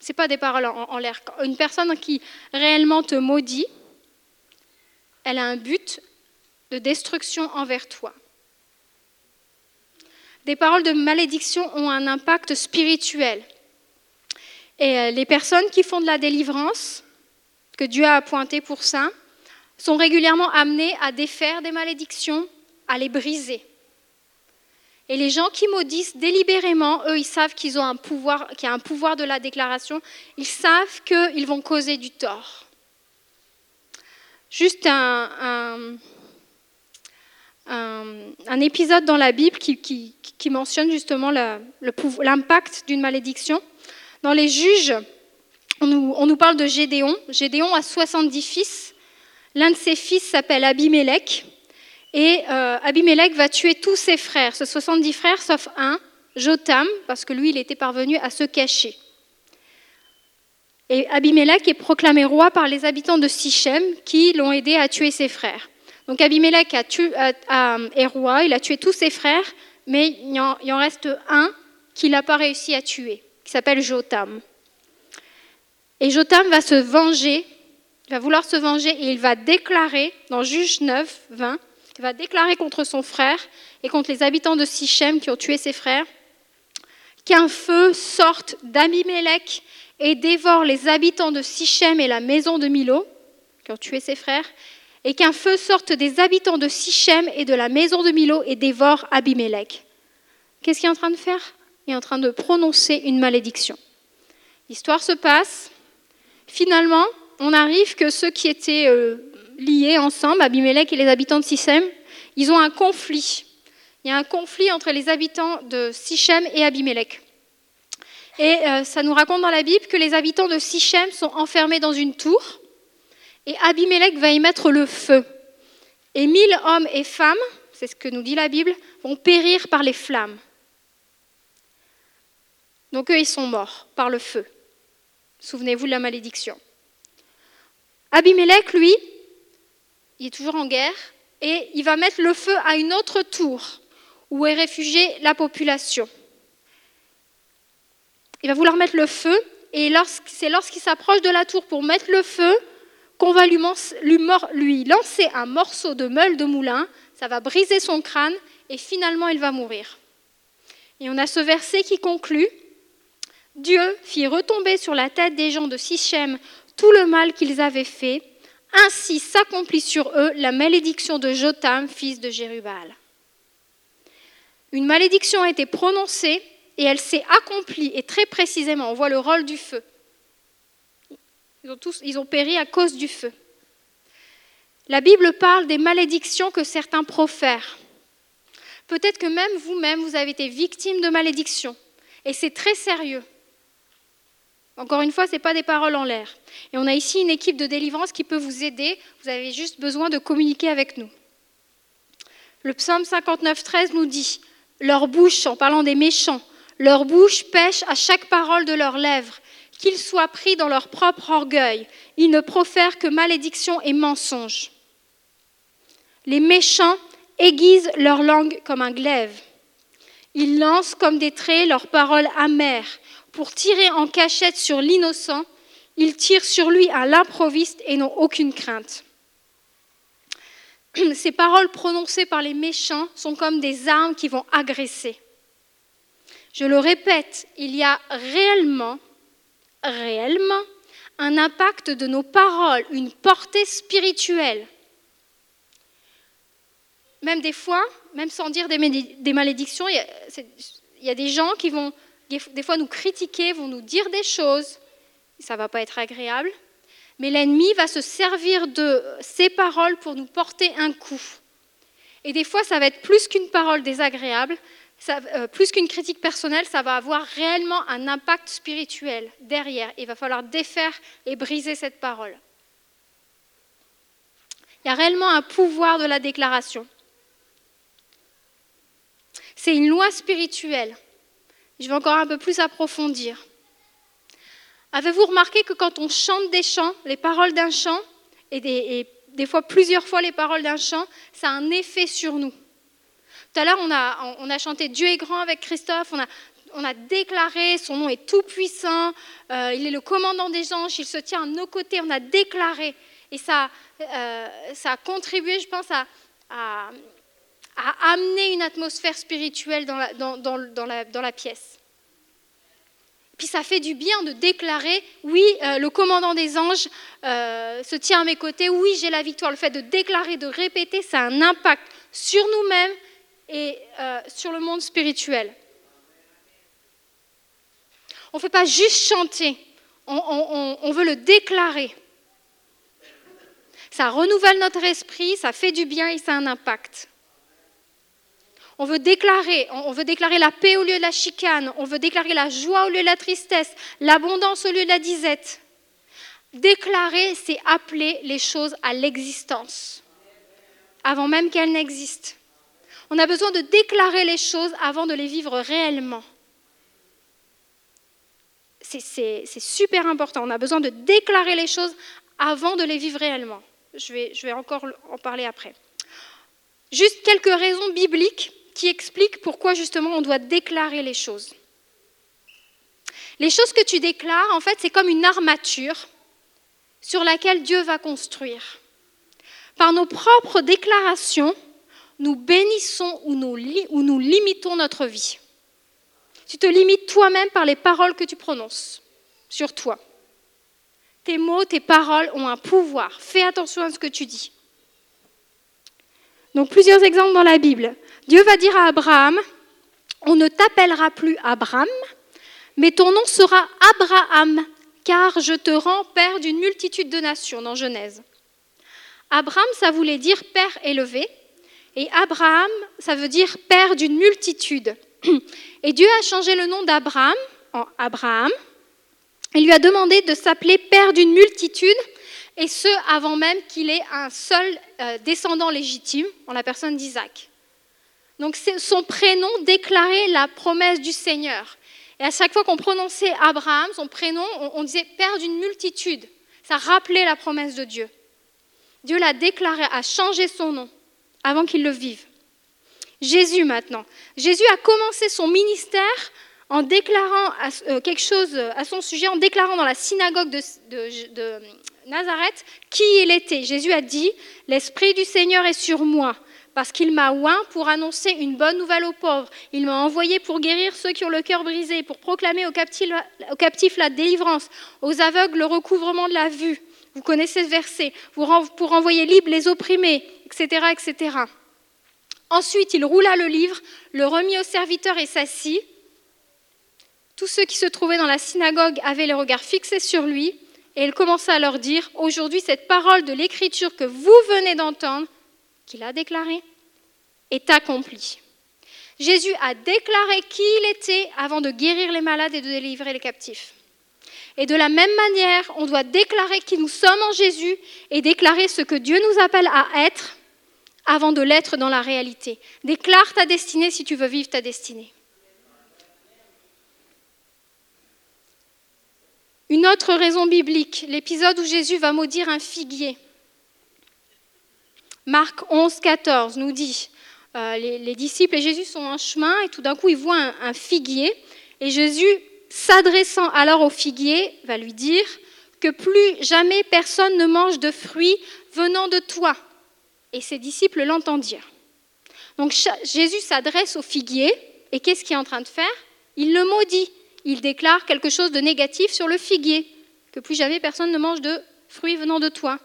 Ce pas des paroles en, l'air. Une personne qui réellement te maudit, elle a un but de destruction envers toi. Des paroles de malédiction ont un impact spirituel. Et euh, les personnes qui font de la délivrance, que Dieu a appointé pour ça, sont régulièrement amenées à défaire des malédictions, à les briser. Et les gens qui maudissent délibérément, eux, ils savent qu'ils ont un pouvoir, qu'il y a un pouvoir de la déclaration. Ils savent qu'ils vont causer du tort. Juste un, épisode dans la Bible qui, mentionne justement l'impact d'une malédiction. Dans les juges, on nous, parle de Gédéon. Gédéon a 70 fils. L'un de ses fils s'appelle Abimelech. Et euh, Abimelech va tuer tous ses frères, ce 70 frères, sauf un, Jotam, parce que lui, il était parvenu à se cacher. Et Abimelech est proclamé roi par les habitants de Sichem qui l'ont aidé à tuer ses frères. Donc Abimelech est roi, il a tué tous ses frères, mais il en reste un qu'il n'a pas réussi à tuer, qui s'appelle Jotam. Et Jotam va se venger, va vouloir se venger et il va déclarer, dans Juge 9, 20, il va déclarer contre son frère et contre les habitants de Sichem qui ont tué ses frères, qu'un feu sorte d'Abimelech et dévore les habitants de Sichem et la maison de Milo, qui ont tué ses frères, et qu'un feu sorte des habitants de Sichem et de la maison de Milo et dévore Abimelech. Qu'est-ce qu'il est en train de faire? Est en train de prononcer une malédiction. L'histoire se passe. Finalement, on arrive que ceux qui étaient euh, liés ensemble, Abimelech et les habitants de Sichem, ils ont un conflit. Il y a un conflit entre les habitants de Sichem et Abimelech. Et euh, ça nous raconte dans la Bible que les habitants de Sichem sont enfermés dans une tour et Abimelech va y mettre le feu. Et mille hommes et femmes, c'est ce que nous dit la Bible, vont périr par les flammes. Donc eux, ils sont morts par le feu. Souvenez-vous de la malédiction. Abimelech, lui, il est toujours en guerre, et il va mettre le feu à une autre tour où est réfugiée la population. Il va vouloir mettre le feu, et c'est lorsqu'il s'approche de la tour pour mettre le feu qu'on va lui, lancer un morceau de meule de moulin, ça va briser son crâne et finalement il va mourir. Et on a ce verset qui conclut Dieu fit retomber sur la tête des gens de Sichem tout le mal qu'ils avaient fait. Ainsi s'accomplit sur eux la malédiction de Jotam, fils de Jérubal. Une malédiction a été prononcée et elle s'est accomplie, et très précisément, on voit le rôle du feu. Ils ont, ils ont péri à cause du feu. La Bible parle des malédictions que certains profèrent. Peut-être que même vous-même, vous avez été victime de malédictions. Et c'est très sérieux. Encore une fois, ce n'est pas des paroles en l'air. Et on a ici une équipe de délivrance qui peut vous aider. Vous avez juste besoin de communiquer avec nous. Le psaume 59, 13 nous dit Leur bouche, en parlant des méchants, leur bouche pêche à chaque parole de leurs lèvres qu'ils soient pris dans leur propre orgueil. Ils ne profèrent que malédiction et mensonges. Les méchants aiguisent leur langue comme un glaive. Ils lancent comme des traits leurs paroles amères pour tirer en cachette sur l'innocent. Ils tirent sur lui à l'improviste et n'ont aucune crainte. Ces paroles prononcées par les méchants sont comme des armes qui vont agresser. Je le répète, il y a réellement réellement un impact de nos paroles, une portée spirituelle. Même des fois, même sans dire des malédictions, il y, a, des gens qui vont des fois nous critiquer, vont nous dire des choses, ça va pas être agréable, mais l'ennemi va se servir de ces paroles pour nous porter un coup. Et des fois, ça va être plus qu'une parole désagréable, euh, plus qu'une critique personnelle, ça va avoir réellement un impact spirituel derrière. Il va falloir défaire et briser cette parole. Il y a réellement un pouvoir de la déclaration. C'est une loi spirituelle. Je vais encore un peu plus approfondir. Avez-vous remarqué que quand on chante des chants, les paroles d'un chant, et des, fois plusieurs fois les paroles d'un chant, ça a un effet sur nous? Tout à l'heure, on a, chanté Dieu est grand avec Christophe, on a, déclaré son nom est tout puissant, euh, il est le commandant des anges, il se tient à nos côtés, on a déclaré. Et ça, euh, a contribué, je pense, à, amener une atmosphère spirituelle dans la pièce. Puis ça fait du bien de déclarer, oui, euh, le commandant des anges euh, se tient à mes côtés, oui, j'ai la victoire. Le fait de déclarer, de répéter, ça a un impact sur nous-mêmes et euh, sur le monde spirituel. On ne fait pas juste chanter, on veut le déclarer. Ça renouvelle notre esprit, ça fait du bien et ça a un impact. On veut déclarer, la paix au lieu de la chicane, on veut déclarer la joie au lieu de la tristesse, l'abondance au lieu de la disette. Déclarer, c'est appeler les choses à l'existence, avant même qu'elles n'existent. On a besoin de déclarer les choses avant de les vivre réellement. C'est super important. On a besoin de déclarer les choses avant de les vivre réellement. Je vais encore en parler après. Juste quelques raisons bibliques qui explique pourquoi justement on doit déclarer les choses. Les choses que tu déclares, en fait, c'est comme une armature sur laquelle Dieu va construire. Par nos propres déclarations, nous bénissons ou nous, ou nous limitons notre vie. Tu te limites toi-même par les paroles que tu prononces sur toi. Tes mots, tes paroles ont un pouvoir. Fais attention à ce que tu dis. Donc plusieurs exemples dans la Bible. Dieu va dire à Abraham, on ne t'appellera plus Abraham, mais ton nom sera Abraham, car je te rends père d'une multitude de nations dans Genèse. Abraham, ça voulait dire père élevé, et Abraham, ça veut dire père d'une multitude. Et Dieu a changé le nom d'Abraham en Abraham. Il lui a demandé de s'appeler père d'une multitude, et ce avant même qu'il ait un seul euh, descendant légitime, en la personne d'Isaac. Donc son prénom déclarait la promesse du Seigneur. Et à chaque fois qu'on prononçait Abraham, son prénom, on, disait Père d'une multitude. Ça rappelait la promesse de Dieu. Dieu l'a déclaré, a changé son nom avant qu'il le vive. Jésus maintenant. Jésus a commencé son ministère en déclarant euh, quelque chose à son sujet, en déclarant dans la synagogue de, de Nazareth qui il était. Jésus a dit, L'Esprit du Seigneur est sur moi parce qu'il m'a oint pour annoncer une bonne nouvelle aux pauvres. Il m'a envoyé pour guérir ceux qui ont le cœur brisé, pour proclamer aux captifs, la délivrance, aux aveugles le recouvrement de la vue. Vous connaissez ce verset. Pour envoyer libres les opprimés, etc., etc. Ensuite, il roula le livre, le remit au serviteur et s'assit. Tous ceux qui se trouvaient dans la synagogue avaient les regards fixés sur lui, et il commença à leur dire, Aujourd'hui, cette parole de l'Écriture que vous venez d'entendre, qu'il a déclaré est accompli. Jésus a déclaré qui il était avant de guérir les malades et de délivrer les captifs. Et de la même manière, on doit déclarer qui nous sommes en Jésus et déclarer ce que Dieu nous appelle à être avant de l'être dans la réalité. Déclare ta destinée si tu veux vivre ta destinée. Une autre raison biblique, l'épisode où Jésus va maudire un figuier. Marc 11, 14 nous dit, euh, les, disciples et Jésus sont en chemin et tout d'un coup ils voient un, figuier et Jésus, s'adressant alors au figuier, va lui dire que plus jamais personne ne mange de fruits venant de toi. Et ses disciples l'entendirent. Donc Jésus s'adresse au figuier et qu'est-ce qu'il est en train de faire? Il le maudit. Il déclare quelque chose de négatif sur le figuier, que plus jamais personne ne mange de fruits venant de toi.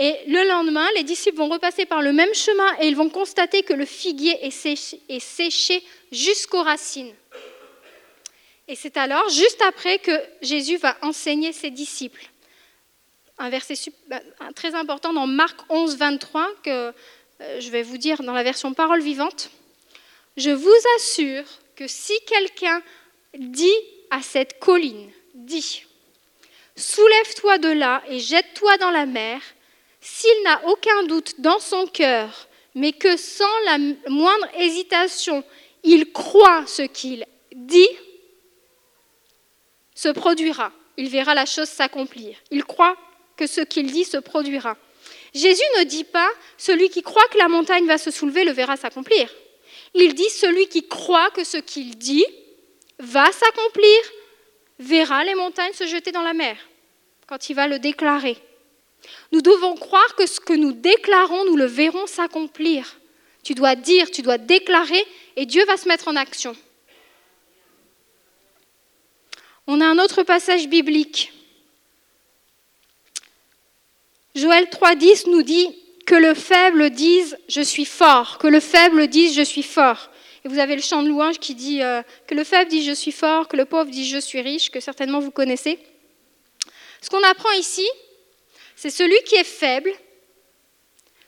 Et le lendemain, les disciples vont repasser par le même chemin et ils vont constater que le figuier est séché, jusqu'aux racines. Et c'est alors, juste après, que Jésus va enseigner ses disciples. Un verset bah, très important dans Marc 11, 23, que euh, je vais vous dire dans la version parole vivante. Je vous assure que si quelqu'un dit à cette colline, dit, soulève-toi de là et jette-toi dans la mer, s'il n'a aucun doute dans son cœur, mais que sans la moindre hésitation, il croit ce qu'il dit, se produira. Il verra la chose s'accomplir. Il croit que ce qu'il dit se produira. Jésus ne dit pas celui qui croit que la montagne va se soulever le verra s'accomplir. Il dit celui qui croit que ce qu'il dit va s'accomplir verra les montagnes se jeter dans la mer quand il va le déclarer. Nous devons croire que ce que nous déclarons, nous le verrons s'accomplir. Tu dois dire, tu dois déclarer et Dieu va se mettre en action. On a un autre passage biblique. Joël 3.10 nous dit que le faible dise je suis fort, que le faible dise je suis fort. Et vous avez le chant de louange qui dit euh, que le faible dit je suis fort, que le pauvre dit je suis riche, que certainement vous connaissez. Ce qu'on apprend ici, c'est celui qui est faible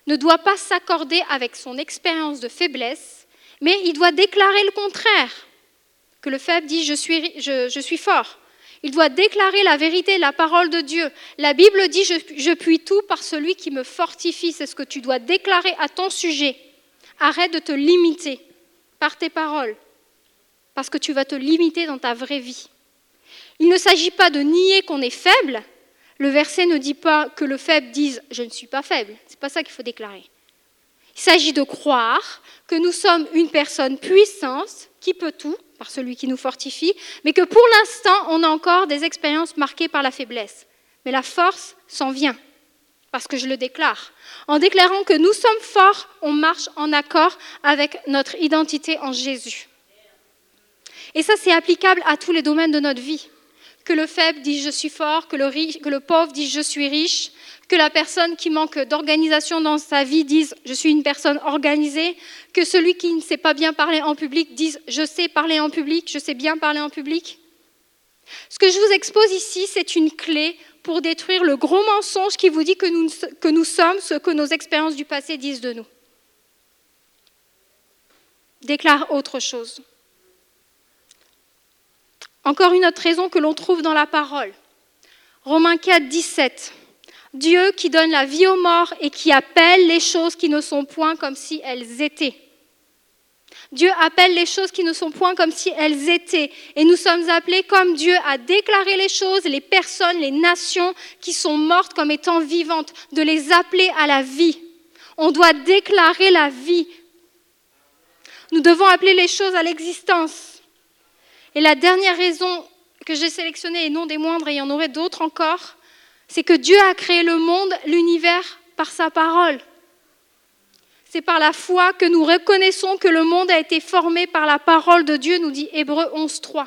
ne doit pas s'accorder avec son expérience de faiblesse, mais il doit déclarer le contraire, que le faible dit je suis, fort. Il doit déclarer la vérité, la parole de Dieu. La Bible dit je puis tout par celui qui me fortifie. C'est ce que tu dois déclarer à ton sujet. Arrête de te limiter par tes paroles, parce que tu vas te limiter dans ta vraie vie. Il ne s'agit pas de nier qu'on est faible, le verset ne dit pas que le faible dise je ne suis pas faible. Ce n'est pas ça qu'il faut déclarer. Il s'agit de croire que nous sommes une personne puissante qui peut tout par celui qui nous fortifie, mais que pour l'instant, on a encore des expériences marquées par la faiblesse. Mais la force s'en vient, parce que je le déclare. En déclarant que nous sommes forts, on marche en accord avec notre identité en Jésus. Et ça, c'est applicable à tous les domaines de notre vie que le faible dit je suis fort, que le, pauvre dit je suis riche, que la personne qui manque d'organisation dans sa vie dise je suis une personne organisée, que celui qui ne sait pas bien parler en public dise je sais parler en public, je sais bien parler en public. Ce que je vous expose ici, c'est une clé pour détruire le gros mensonge qui vous dit que que nous sommes ce que nos expériences du passé disent de nous. Déclare autre chose. Encore une autre raison que l'on trouve dans la parole. Romains 4, 17. Dieu qui donne la vie aux morts et qui appelle les choses qui ne sont point comme si elles étaient. Dieu appelle les choses qui ne sont point comme si elles étaient. Et nous sommes appelés comme Dieu à déclarer les choses, les personnes, les nations qui sont mortes comme étant vivantes, de les appeler à la vie. On doit déclarer la vie. Nous devons appeler les choses à l'existence. Et la dernière raison que j'ai sélectionnée, et non des moindres, et il y en aurait d'autres encore, c'est que Dieu a créé le monde, l'univers, par sa parole. C'est par la foi que nous reconnaissons que le monde a été formé par la parole de Dieu, nous dit Hébreu 11.3.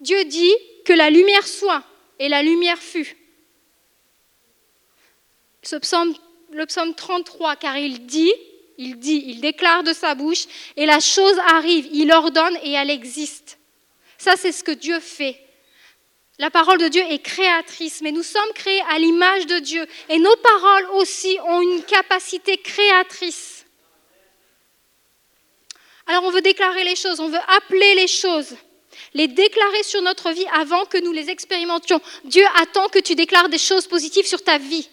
Dieu dit que la lumière soit, et la lumière fut. Ce psaume, le psaume 33, car il dit, il dit, il déclare de sa bouche, et la chose arrive, il ordonne et elle existe. Ça, c'est ce que Dieu fait. La parole de Dieu est créatrice, mais nous sommes créés à l'image de Dieu. Et nos paroles aussi ont une capacité créatrice. Alors on veut déclarer les choses, on veut appeler les choses, les déclarer sur notre vie avant que nous les expérimentions. Dieu attend que tu déclares des choses positives sur ta vie.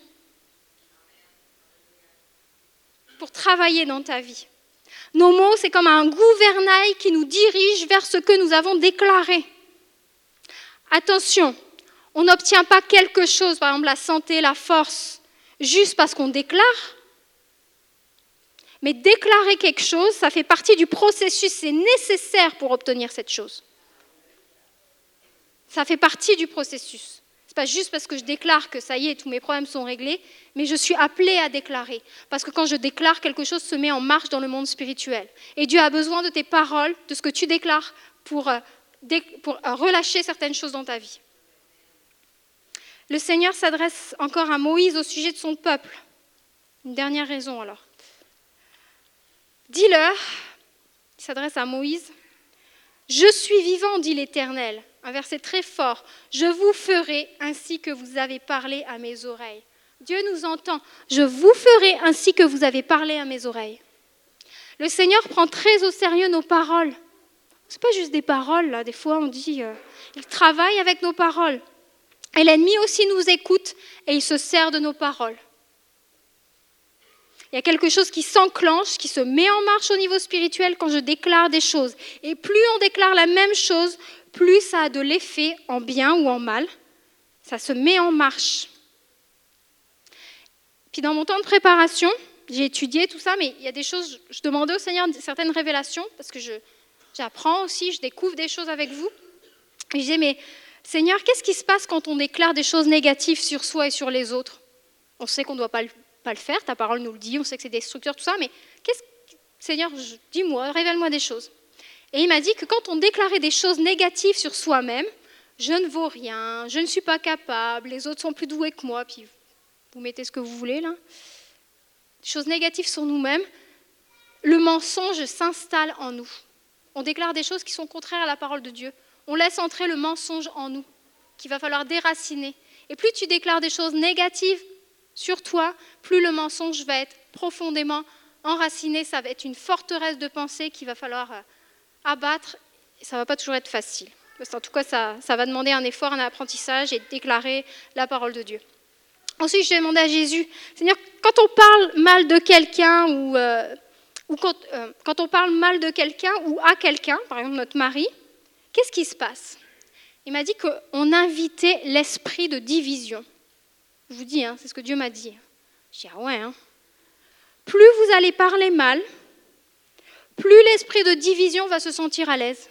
Pour travailler dans ta vie. Nos mots, c'est comme un gouvernail qui nous dirige vers ce que nous avons déclaré. Attention, on n'obtient pas quelque chose, par exemple la santé, la force, juste parce qu'on déclare. Mais déclarer quelque chose, ça fait partie du processus, c'est nécessaire pour obtenir cette chose. Ça fait partie du processus pas juste parce que je déclare que ça y est, tous mes problèmes sont réglés, mais je suis appelée à déclarer. Parce que quand je déclare, quelque chose se met en marche dans le monde spirituel. Et Dieu a besoin de tes paroles, de ce que tu déclares pour, euh, pour euh, relâcher certaines choses dans ta vie. Le Seigneur s'adresse encore à Moïse au sujet de son peuple. Une dernière raison alors. Dis-leur, il s'adresse à Moïse, Je suis vivant, dit l'Éternel. Un verset très fort. Je vous ferai ainsi que vous avez parlé à mes oreilles. Dieu nous entend. Je vous ferai ainsi que vous avez parlé à mes oreilles. Le Seigneur prend très au sérieux nos paroles. Ce n'est pas juste des paroles. Des fois, on dit, euh, il travaille avec nos paroles. Et l'ennemi aussi nous écoute et il se sert de nos paroles. Il y a quelque chose qui s'enclenche, qui se met en marche au niveau spirituel quand je déclare des choses. Et plus on déclare la même chose, plus ça a de l'effet en bien ou en mal. Ça se met en marche. Puis dans mon temps de préparation, j'ai étudié tout ça, mais il y a des choses, je demandais au Seigneur certaines révélations, parce que j'apprends aussi, je découvre des choses avec vous. Et je disais, mais Seigneur, qu'est-ce qui se passe quand on déclare des choses négatives sur soi et sur les autres? On sait qu'on ne doit pas le, pas le, faire, ta parole nous le dit, on sait que c'est destructeur, tout ça, mais qu'est-ce, Seigneur, dis-moi, révèle-moi des choses. Et il m'a dit que quand on déclarait des choses négatives sur soi-même, je ne vaux rien, je ne suis pas capable, les autres sont plus doués que moi, puis vous mettez ce que vous voulez là, des choses négatives sur nous-mêmes, le mensonge s'installe en nous. On déclare des choses qui sont contraires à la parole de Dieu. On laisse entrer le mensonge en nous, qu'il va falloir déraciner. Et plus tu déclares des choses négatives sur toi, plus le mensonge va être profondément enraciné. Ça va être une forteresse de pensée qu'il va falloir euh, abattre. Ça ne va pas toujours être facile. En tout cas, ça, va demander un effort, un apprentissage et déclarer la parole de Dieu. Ensuite, j'ai demandé à Jésus, Seigneur, quand on parle mal de quelqu'un ou, euh, euh, quand, on parle mal de quelqu'un ou à quelqu'un, par exemple notre mari, qu'est-ce qui se passe? Il m'a dit qu'on invitait l'esprit de division. Je vous dis, hein, c'est ce que Dieu m'a dit. Je dis, ah ouais, hein. plus vous allez parler mal, plus l'esprit de division va se sentir à l'aise.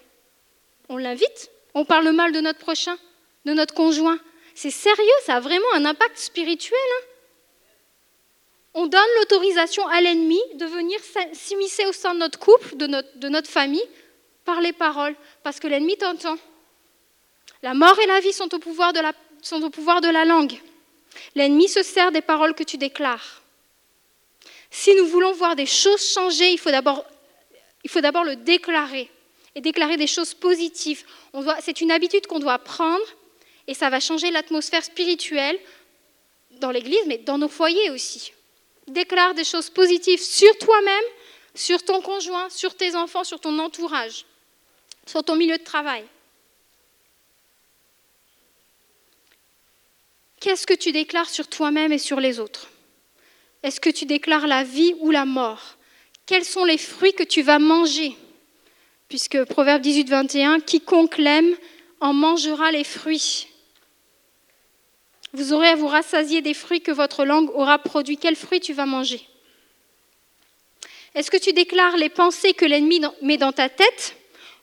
On l'invite, on parle mal de notre prochain, de notre conjoint, c'est sérieux, ça a vraiment un impact spirituel. Hein. on donne l'autorisation à l'ennemi de venir s'immiscer au sein de notre couple, de notre, de famille, par les paroles, parce que l'ennemi t'entend. La mort et la vie sont au pouvoir de la, sont au pouvoir de la langue. L'ennemi se sert des paroles que tu déclares. Si nous voulons voir des choses changer, il faut d'abord, il faut d'abord le déclarer et déclarer des choses positives. C'est une habitude qu'on doit prendre et ça va changer l'atmosphère spirituelle dans l'Église, mais dans nos foyers aussi. Déclare des choses positives sur toi-même, sur ton conjoint, sur tes enfants, sur ton entourage, sur ton milieu de travail. Qu'est-ce que tu déclares sur toi-même et sur les autres? Est-ce que tu déclares la vie ou la mort? Quels sont les fruits que tu vas manger? Puisque Proverbe 18, 21, quiconque l'aime en mangera les fruits. Vous aurez à vous rassasier des fruits que votre langue aura produits. Quels fruits tu vas manger? Est-ce que tu déclares les pensées que l'ennemi met dans ta tête?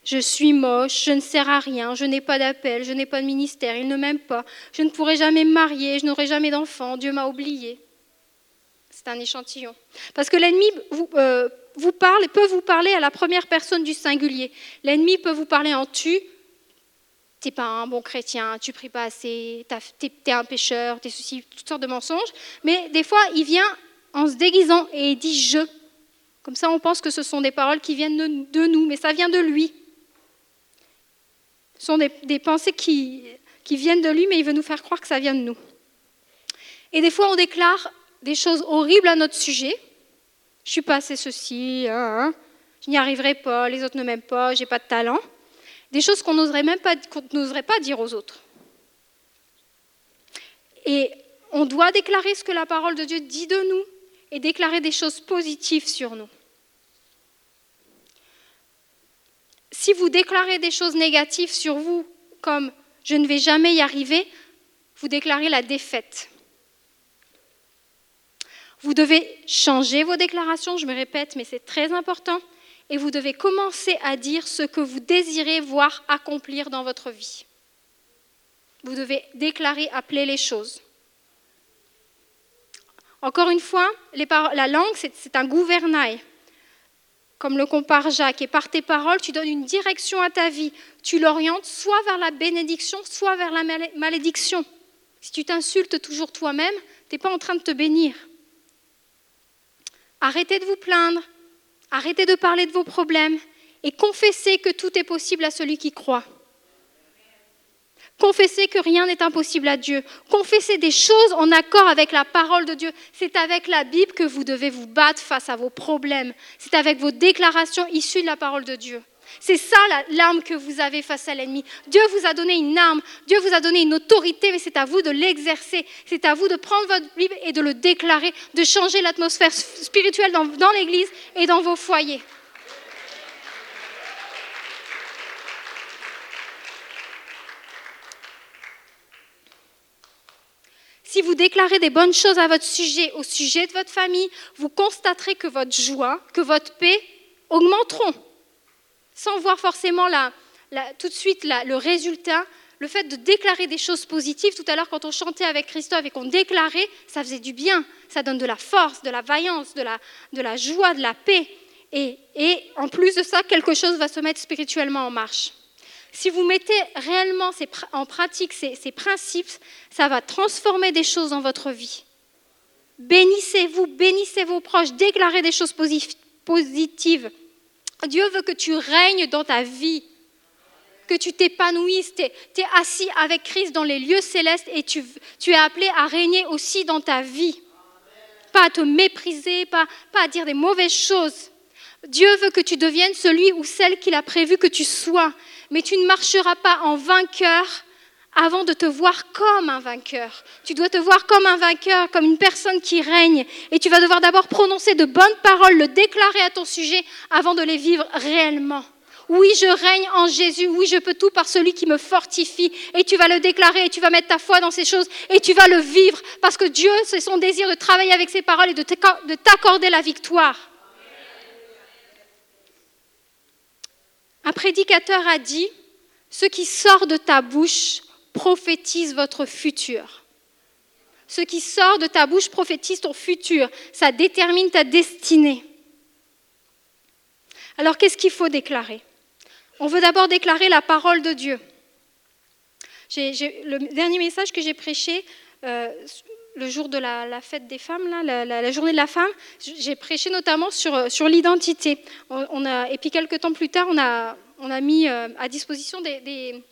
Je suis moche, je ne sers à rien, je n'ai pas d'appel, je n'ai pas de ministère, il ne m'aime pas, je ne pourrai jamais me marier, je n'aurai jamais d'enfant, Dieu m'a oublié. C'est un échantillon. Parce que l'ennemi vous, euh, peut vous parler à la première personne du singulier. L'ennemi peut vous parler en tu, t'es pas un bon chrétien, tu pries pas assez, tu es un pécheur, es ceci, toutes sortes de mensonges. Mais des fois, il vient en se déguisant et il dit je. Comme ça, on pense que ce sont des paroles qui viennent de nous, mais ça vient de lui. Ce sont des, pensées qui, qui viennent de lui, mais il veut nous faire croire que ça vient de nous. Et des fois, on déclare des choses horribles à notre sujet. Je suis pas assez ceci, hein, hein. je n'y arriverai pas, les autres ne m'aiment pas, j'ai pas de talent des choses qu'on n'oserait pas, n'oserait pas dire aux autres. Et on doit déclarer ce que la parole de Dieu dit de nous et déclarer des choses positives sur nous. Si vous déclarez des choses négatives sur vous, comme je ne vais jamais y arriver, vous déclarez la défaite. Vous devez changer vos déclarations, je me répète, mais c'est très important et vous devez commencer à dire ce que vous désirez voir accomplir dans votre vie. Vous devez déclarer, appeler les choses. Encore une fois, la langue, c'est un gouvernail, comme le compare Jacques. Et par tes paroles, tu donnes une direction à ta vie. Tu l'orientes soit vers la bénédiction, soit vers la malédiction. Si tu t'insultes toujours toi-même, tu n'es pas en train de te bénir. Arrêtez de vous plaindre, Arrêtez de parler de vos problèmes et confessez que tout est possible à celui qui croit. Confessez que rien n'est impossible à Dieu. Confessez des choses en accord avec la parole de Dieu. C'est avec la Bible que vous devez vous battre face à vos problèmes. C'est avec vos déclarations issues de la parole de Dieu. C'est ça l'arme que vous avez face à l'ennemi. Dieu vous a donné une arme, Dieu vous a donné une autorité, mais c'est à vous de l'exercer. C'est à vous de prendre votre Bible et de le déclarer, de changer l'atmosphère spirituelle dans, l'Église et dans vos foyers. Si vous déclarez des bonnes choses à votre sujet, au sujet de votre famille, vous constaterez que votre joie, que votre paix augmenteront. Sans voir forcément tout de suite le résultat, le fait de déclarer des choses positives. Tout à l'heure, quand on chantait avec Christophe et qu'on déclarait, ça faisait du bien. Ça donne de la force, de la vaillance, de la, joie, de la paix. et en plus de ça, quelque chose va se mettre spirituellement en marche. Si vous mettez réellement en pratique ces, principes, ça va transformer des choses dans votre vie. Bénissez-vous, bénissez vos proches, déclarez des choses positives. Dieu veut que tu règnes dans ta vie, que tu t'épanouisses, tu es, assis avec Christ dans les lieux célestes et tu, es appelé à régner aussi dans ta vie. Pas à te mépriser, pas à dire des mauvaises choses. Dieu veut que tu deviennes celui ou celle qu'il a prévu que tu sois mais tu ne marcheras pas en vainqueur avant de te voir comme un vainqueur. Tu dois te voir comme un vainqueur, comme une personne qui règne. Et tu vas devoir d'abord prononcer de bonnes paroles, le déclarer à ton sujet avant de les vivre réellement. Oui, je règne en Jésus. Oui, je peux tout par celui qui me fortifie. Et tu vas le déclarer et tu vas mettre ta foi dans ces choses et tu vas le vivre parce que Dieu, c'est son désir de travailler avec ses paroles et de t'accorder la victoire. Un prédicateur a dit, ce qui sort de ta bouche prophétise votre futur. Ce qui sort de ta bouche prophétise ton futur. Ça détermine ta destinée. Alors qu'est-ce qu'il faut déclarer? On veut d'abord déclarer la parole de Dieu. le dernier message que j'ai prêché, euh, le jour de la, fête des femmes, la, journée de la femme, j'ai prêché notamment sur, l'identité. Et puis quelques temps plus tard, on a, mis euh, à disposition des,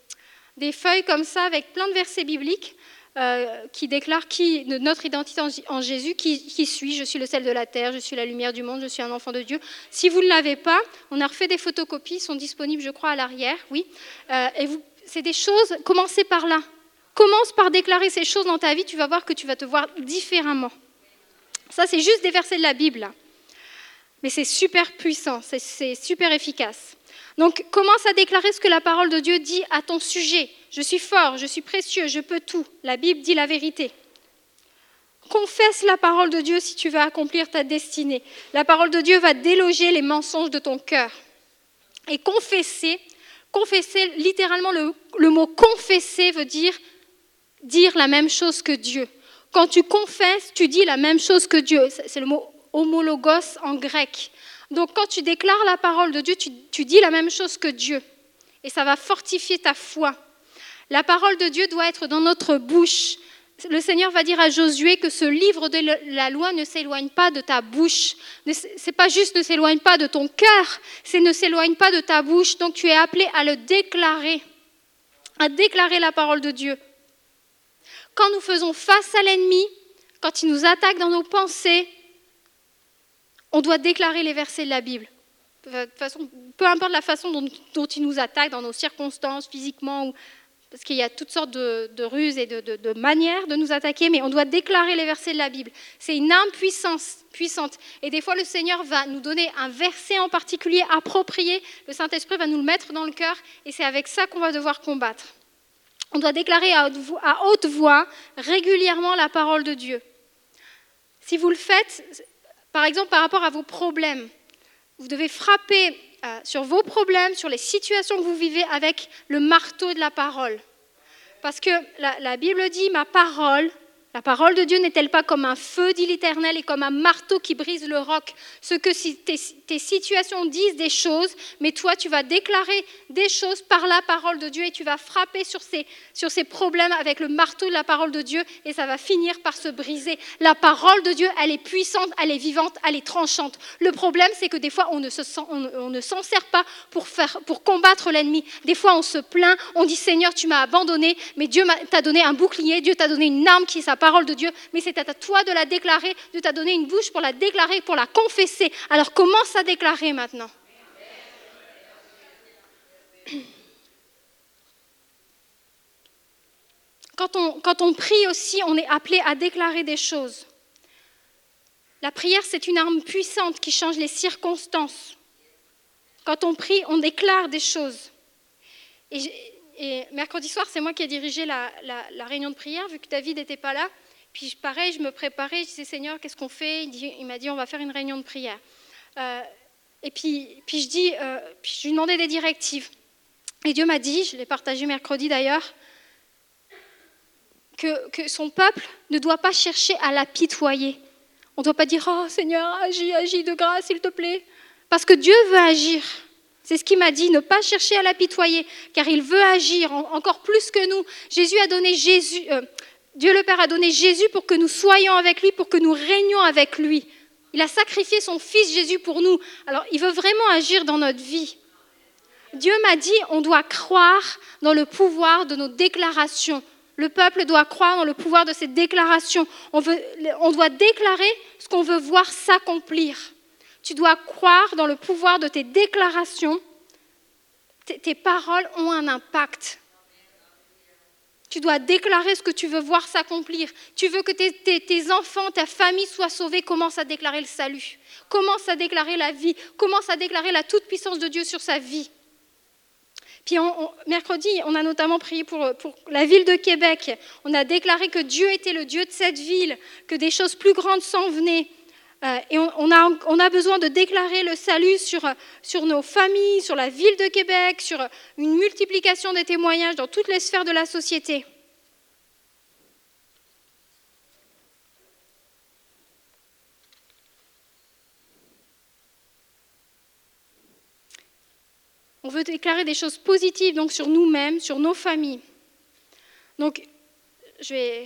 feuilles comme ça avec plein de versets bibliques euh, qui déclarent qui, notre identité en, Jésus, qui, qui, suis, je suis le sel de la terre, je suis la lumière du monde, je suis un enfant de Dieu. Si vous ne l'avez pas, on a refait des photocopies, sont disponibles, je crois, à l'arrière, oui. Euh, et c'est des choses, commencez par là. Commence par déclarer ces choses dans ta vie, tu vas voir que tu vas te voir différemment. Ça, c'est juste des versets de la Bible. Mais c'est super puissant, c'est super efficace. Donc commence à déclarer ce que la parole de Dieu dit à ton sujet. Je suis fort, je suis précieux, je peux tout. La Bible dit la vérité. Confesse la parole de Dieu si tu veux accomplir ta destinée. La parole de Dieu va déloger les mensonges de ton cœur. Et confesser, confesser, littéralement le, le mot confesser veut dire dire la même chose que Dieu. Quand tu confesses, tu dis la même chose que Dieu. C'est le mot homologos en grec. Donc quand tu déclares la parole de Dieu, tu, dis la même chose que Dieu. Et ça va fortifier ta foi. La parole de Dieu doit être dans notre bouche. Le Seigneur va dire à Josué que ce livre de la loi ne s'éloigne pas de ta bouche. C'est pas juste ne s'éloigne pas de ton cœur, c'est ne s'éloigne pas de ta bouche. Donc tu es appelé à le déclarer, à déclarer la parole de Dieu. Quand nous faisons face à l'ennemi, quand il nous attaque dans nos pensées, on doit déclarer les versets de la Bible. façon, peu importe la façon dont, il nous attaque, dans nos circonstances, physiquement, parce qu'il y a toutes sortes de, ruses et de, manières de nous attaquer, mais on doit déclarer les versets de la Bible. C'est une arme puissante. Et des fois, le Seigneur va nous donner un verset en particulier approprié. Le Saint-Esprit va nous le mettre dans le cœur, et c'est avec ça qu'on va devoir combattre. On doit déclarer à haute voix régulièrement la parole de Dieu. Si vous le faites, par exemple, par rapport à vos problèmes, vous devez frapper euh, sur vos problèmes, sur les situations que vous vivez avec le marteau de la parole. Parce que la, Bible dit, ma parole La parole de Dieu n'est-elle pas comme un feu, dit l'Éternel, et comme un marteau qui brise le roc? Ce que tes, tes, situations disent des choses, mais toi, tu vas déclarer des choses par la parole de Dieu et tu vas frapper sur ces, sur ces problèmes avec le marteau de la parole de Dieu et ça va finir par se briser. La parole de Dieu, elle est puissante, elle est vivante, elle est tranchante. Le problème, c'est que des fois, on ne, on, s'en sert pas pour, faire, pour combattre l'ennemi. Des fois, on se plaint, on dit Seigneur, tu m'as abandonné, mais Dieu t'a donné un bouclier, Dieu t'a donné une arme qui est sa parole de Dieu, mais c'est à toi de la déclarer. Dieu t'a donné une bouche pour la déclarer, pour la confesser. Alors commence à déclarer maintenant. Quand on, quand on prie aussi, on est appelé à déclarer des choses. La prière, c'est une arme puissante qui change les circonstances. Quand on prie, on déclare des choses. Et, et mercredi soir, c'est moi qui ai dirigé la, réunion de prière, vu que David n'était pas là. Puis pareil, je me préparais, je disais Seigneur, qu'est-ce qu'on fait? Il, m'a dit on va faire une réunion de prière. Euh, et puis, puis je dis, euh, puis je lui demandais des directives. Et Dieu m'a dit, je l'ai partagé mercredi d'ailleurs, que, que, son peuple ne doit pas chercher à l'apitoyer. On ne doit pas dire Oh Seigneur, agis, agis de grâce, s'il te plaît. Parce que Dieu veut agir. C'est ce qu'il m'a dit, ne pas chercher à l'apitoyer, car il veut agir encore plus que nous. Jésus a donné Jésus, euh, Dieu le Père a donné Jésus pour que nous soyons avec lui, pour que nous régnions avec lui. Il a sacrifié son Fils Jésus pour nous. Alors, il veut vraiment agir dans notre vie. Dieu m'a dit, on doit croire dans le pouvoir de nos déclarations. Le peuple doit croire dans le pouvoir de ses déclarations. On, on doit déclarer ce qu'on veut voir s'accomplir. Tu dois croire dans le pouvoir de tes déclarations. Tes, paroles ont un impact. Tu dois déclarer ce que tu veux voir s'accomplir. Tu veux que tes, enfants, ta famille soient sauvés. Commence à déclarer le salut. Commence à déclarer la vie. Commence à déclarer la toute-puissance de Dieu sur sa vie. Puis mercredi, on a notamment prié pour, pour, la ville de Québec. On a déclaré que Dieu était le Dieu de cette ville, que des choses plus grandes s'en venaient. Euh, et on, a, besoin de déclarer le salut sur, nos familles, sur la ville de Québec, sur une multiplication des témoignages dans toutes les sphères de la société. On veut déclarer des choses positives donc sur nous-mêmes, sur nos familles. Donc, je,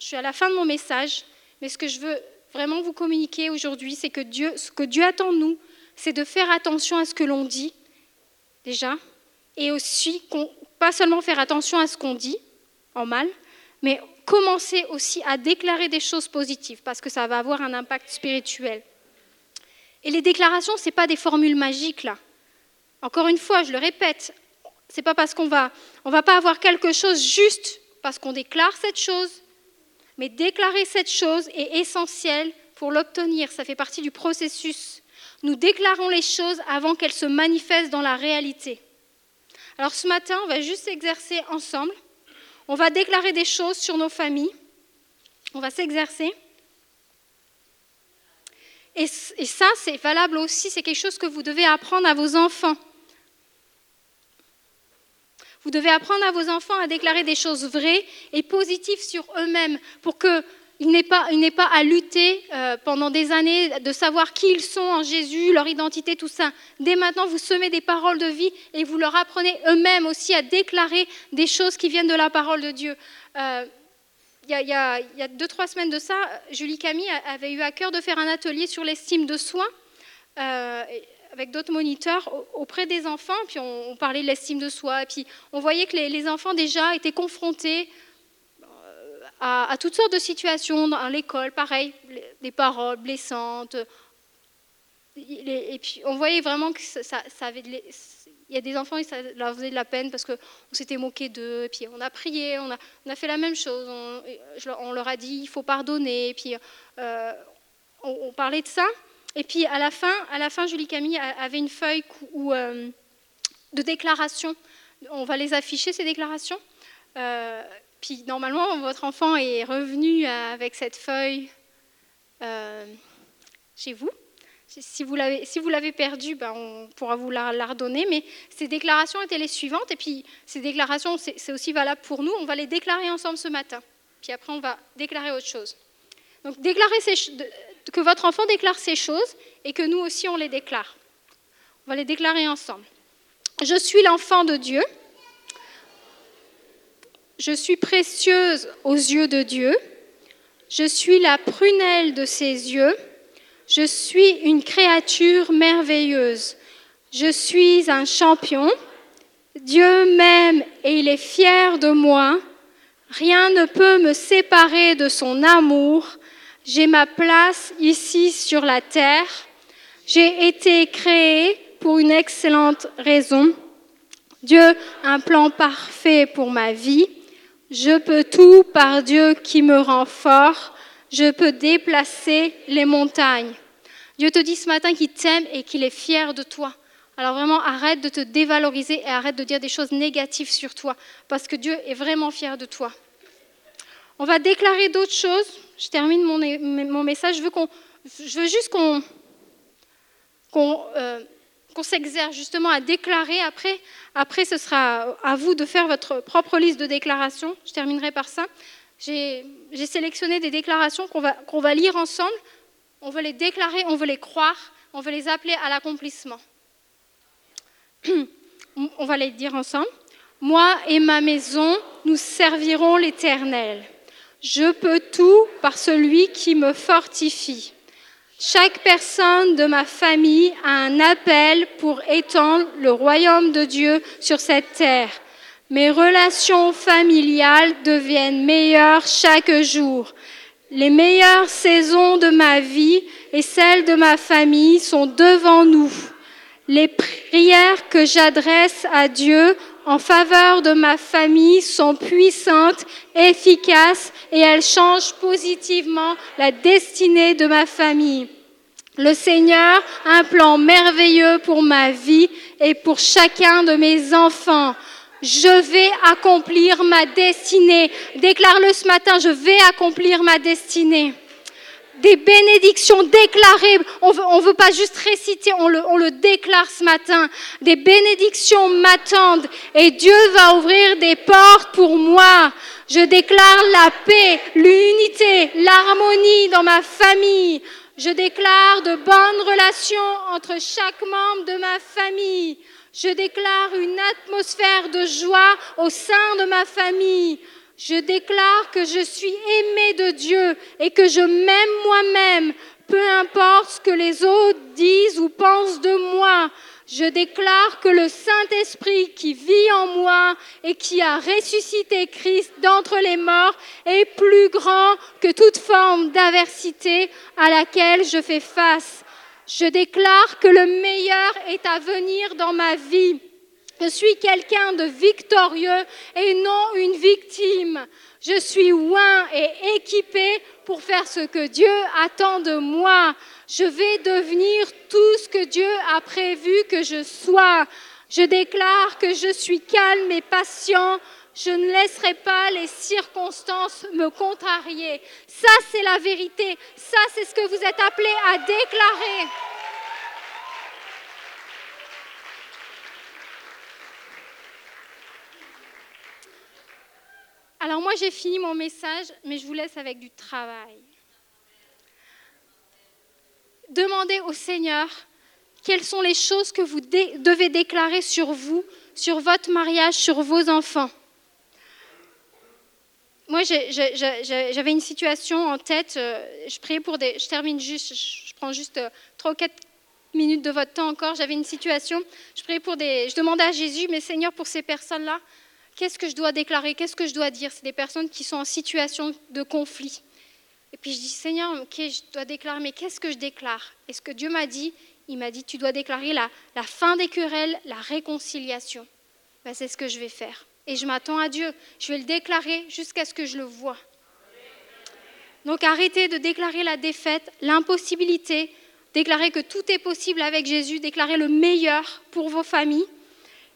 je suis à la fin de mon message, mais ce que je veux vraiment vous communiquer aujourd'hui, c'est que Dieu, ce que Dieu attend de nous, c'est de faire attention à ce que l'on dit, déjà, et aussi pas seulement faire attention à ce qu'on dit en mal, mais commencer aussi à déclarer des choses positives, parce que ça va avoir un impact spirituel. Et les déclarations, ce n'est pas des formules magiques, là. Encore une fois, je le répète, c'est pas parce qu'on va, on va pas avoir quelque chose juste parce qu'on déclare cette chose mais déclarer cette chose est essentiel pour l'obtenir. Ça fait partie du processus. Nous déclarons les choses avant qu'elles se manifestent dans la réalité. Alors ce matin, on va juste s'exercer ensemble. On va déclarer des choses sur nos familles. On va s'exercer. Et, ça, c'est valable aussi, c'est quelque chose que vous devez apprendre à vos enfants. Vous devez apprendre à vos enfants à déclarer des choses vraies et positives sur eux-mêmes pour qu'ils n'aient pas, pas, à lutter euh, pendant des années de savoir qui ils sont en Jésus, leur identité, tout ça. Dès maintenant, vous semez des paroles de vie et vous leur apprenez eux-mêmes aussi à déclarer des choses qui viennent de la parole de Dieu. Euh, il y, a, il y, a, deux, trois semaines de ça, Julie Camille avait eu à cœur de faire un atelier sur l'estime de soi. Euh, avec d'autres moniteurs auprès des enfants, puis on, parlait de l'estime de soi, et puis on voyait que les, enfants déjà étaient confrontés euh, à, toutes sortes de situations dans l'école, pareil, des paroles blessantes. Et puis on voyait vraiment que ça, avait il y a des enfants, ça leur faisait de la peine parce qu'on s'était moqué d'eux. Et puis on a prié, on a, on a fait la même chose. On, leur a dit il faut pardonner. Et puis euh, on, parlait de ça. Et puis à la fin, à la fin Julie Camille avait une feuille euh, de déclarations. On va les afficher, ces déclarations. Euh, puis normalement, votre enfant est revenu avec cette feuille euh, chez vous. Si vous l'avez, si perdue, ben on pourra vous la, la, redonner. Mais ces déclarations étaient les suivantes. Et puis ces déclarations, c'est aussi valable pour nous. On va les déclarer ensemble ce matin. puis après on va déclarer autre chose. Donc déclarer que votre enfant déclare ces choses et que nous aussi on les déclare. On va les déclarer ensemble. Je suis l'enfant de Dieu. Je suis précieuse aux yeux de Dieu. Je suis la prunelle de ses yeux. Je suis une créature merveilleuse. Je suis un champion. Dieu m'aime et il est fier de moi. Rien ne peut me séparer de son amour. J'ai ma place ici sur la terre. J'ai été créé pour une excellente raison. Dieu a un plan parfait pour ma vie. Je peux tout par Dieu qui me rend fort. Je peux déplacer les montagnes. Dieu te dit ce matin qu'il t'aime et qu'il est fier de toi. Alors vraiment, arrête de te dévaloriser et arrête de dire des choses négatives sur toi, parce que Dieu est vraiment fier de toi. On va déclarer d'autres choses. Je termine mon, message. Je veux, juste qu'on euh, qu'on s'exerce justement à déclarer. Après, après, ce sera à vous de faire votre propre liste de déclarations. Je terminerai par ça. J'ai sélectionné des déclarations qu'on va, qu'on va lire ensemble. On veut les déclarer, on veut les croire, on veut les appeler à l'accomplissement. on va les dire ensemble. Moi et ma maison, nous servirons l'Éternel. Je peux tout par celui qui me fortifie. Chaque personne de ma famille a un appel pour étendre le royaume de Dieu sur cette terre. Mes relations familiales deviennent meilleures chaque jour. Les meilleures saisons de ma vie et celles de ma famille sont devant nous. Les prières que j'adresse à Dieu en faveur de ma famille sont puissantes, efficaces et elles changent positivement la destinée de ma famille. Le Seigneur a un plan merveilleux pour ma vie et pour chacun de mes enfants. Je vais accomplir ma destinée. Déclare-le ce matin, je vais accomplir ma destinée des bénédictions déclarées. On ne veut pas juste réciter, on le, on le déclare ce matin. Des bénédictions m'attendent et Dieu va ouvrir des portes pour moi. Je déclare la paix, l'unité, l'harmonie dans ma famille. Je déclare de bonnes relations entre chaque membre de ma famille. Je déclare une atmosphère de joie au sein de ma famille. Je déclare que je suis aimé de Dieu et que je m'aime moi-même, peu importe ce que les autres disent ou pensent de moi. Je déclare que le Saint-Esprit qui vit en moi et qui a ressuscité Christ d'entre les morts est plus grand que toute forme d'aversité à laquelle je fais face. Je déclare que le meilleur est à venir dans ma vie je suis quelqu'un de victorieux et non une victime. Je suis oint et équipé pour faire ce que Dieu attend de moi. Je vais devenir tout ce que Dieu a prévu que je sois. Je déclare que je suis calme et patient. Je ne laisserai pas les circonstances me contrarier. Ça, c'est la vérité. Ça, c'est ce que vous êtes appelés à déclarer. Alors moi j'ai fini mon message, mais je vous laisse avec du travail. Demandez au Seigneur quelles sont les choses que vous devez déclarer sur vous, sur votre mariage, sur vos enfants. Moi, j'avais une situation en tête. Euh, je priais pour des. Je termine juste. Je prends juste euh, trois ou quatre minutes de votre temps encore. J'avais une situation. Je priais pour des. Je demandais à Jésus, mais Seigneur, pour ces personnes-là, qu'est-ce que je dois déclarer, qu'est-ce que je dois dire? C'est des personnes qui sont en situation de conflit. Et puis je dis, Seigneur, ok, je dois déclarer, mais qu'est-ce que je déclare? Et ce que Dieu m'a dit, il m'a dit, tu dois déclarer la, la fin des querelles, la réconciliation. Ben, c'est ce que je vais faire. Et je m'attends à Dieu. Je vais le déclarer jusqu'à ce que je le vois. Donc arrêtez de déclarer la défaite, l'impossibilité, déclarer que tout est possible avec Jésus, déclarer le meilleur pour vos familles.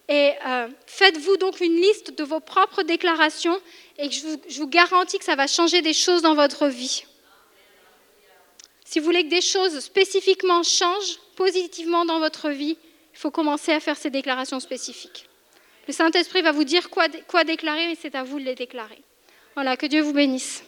Et euh, faites-vous donc une liste de vos propres déclarations et je vous, garantis que ça va changer des choses dans votre vie. Si vous voulez que des choses spécifiquement changent positivement dans votre vie, il faut commencer à faire ces déclarations spécifiques. Le Saint-Esprit va vous dire quoi, quoi déclarer, mais c'est à vous de les déclarer. Voilà, que Dieu vous bénisse.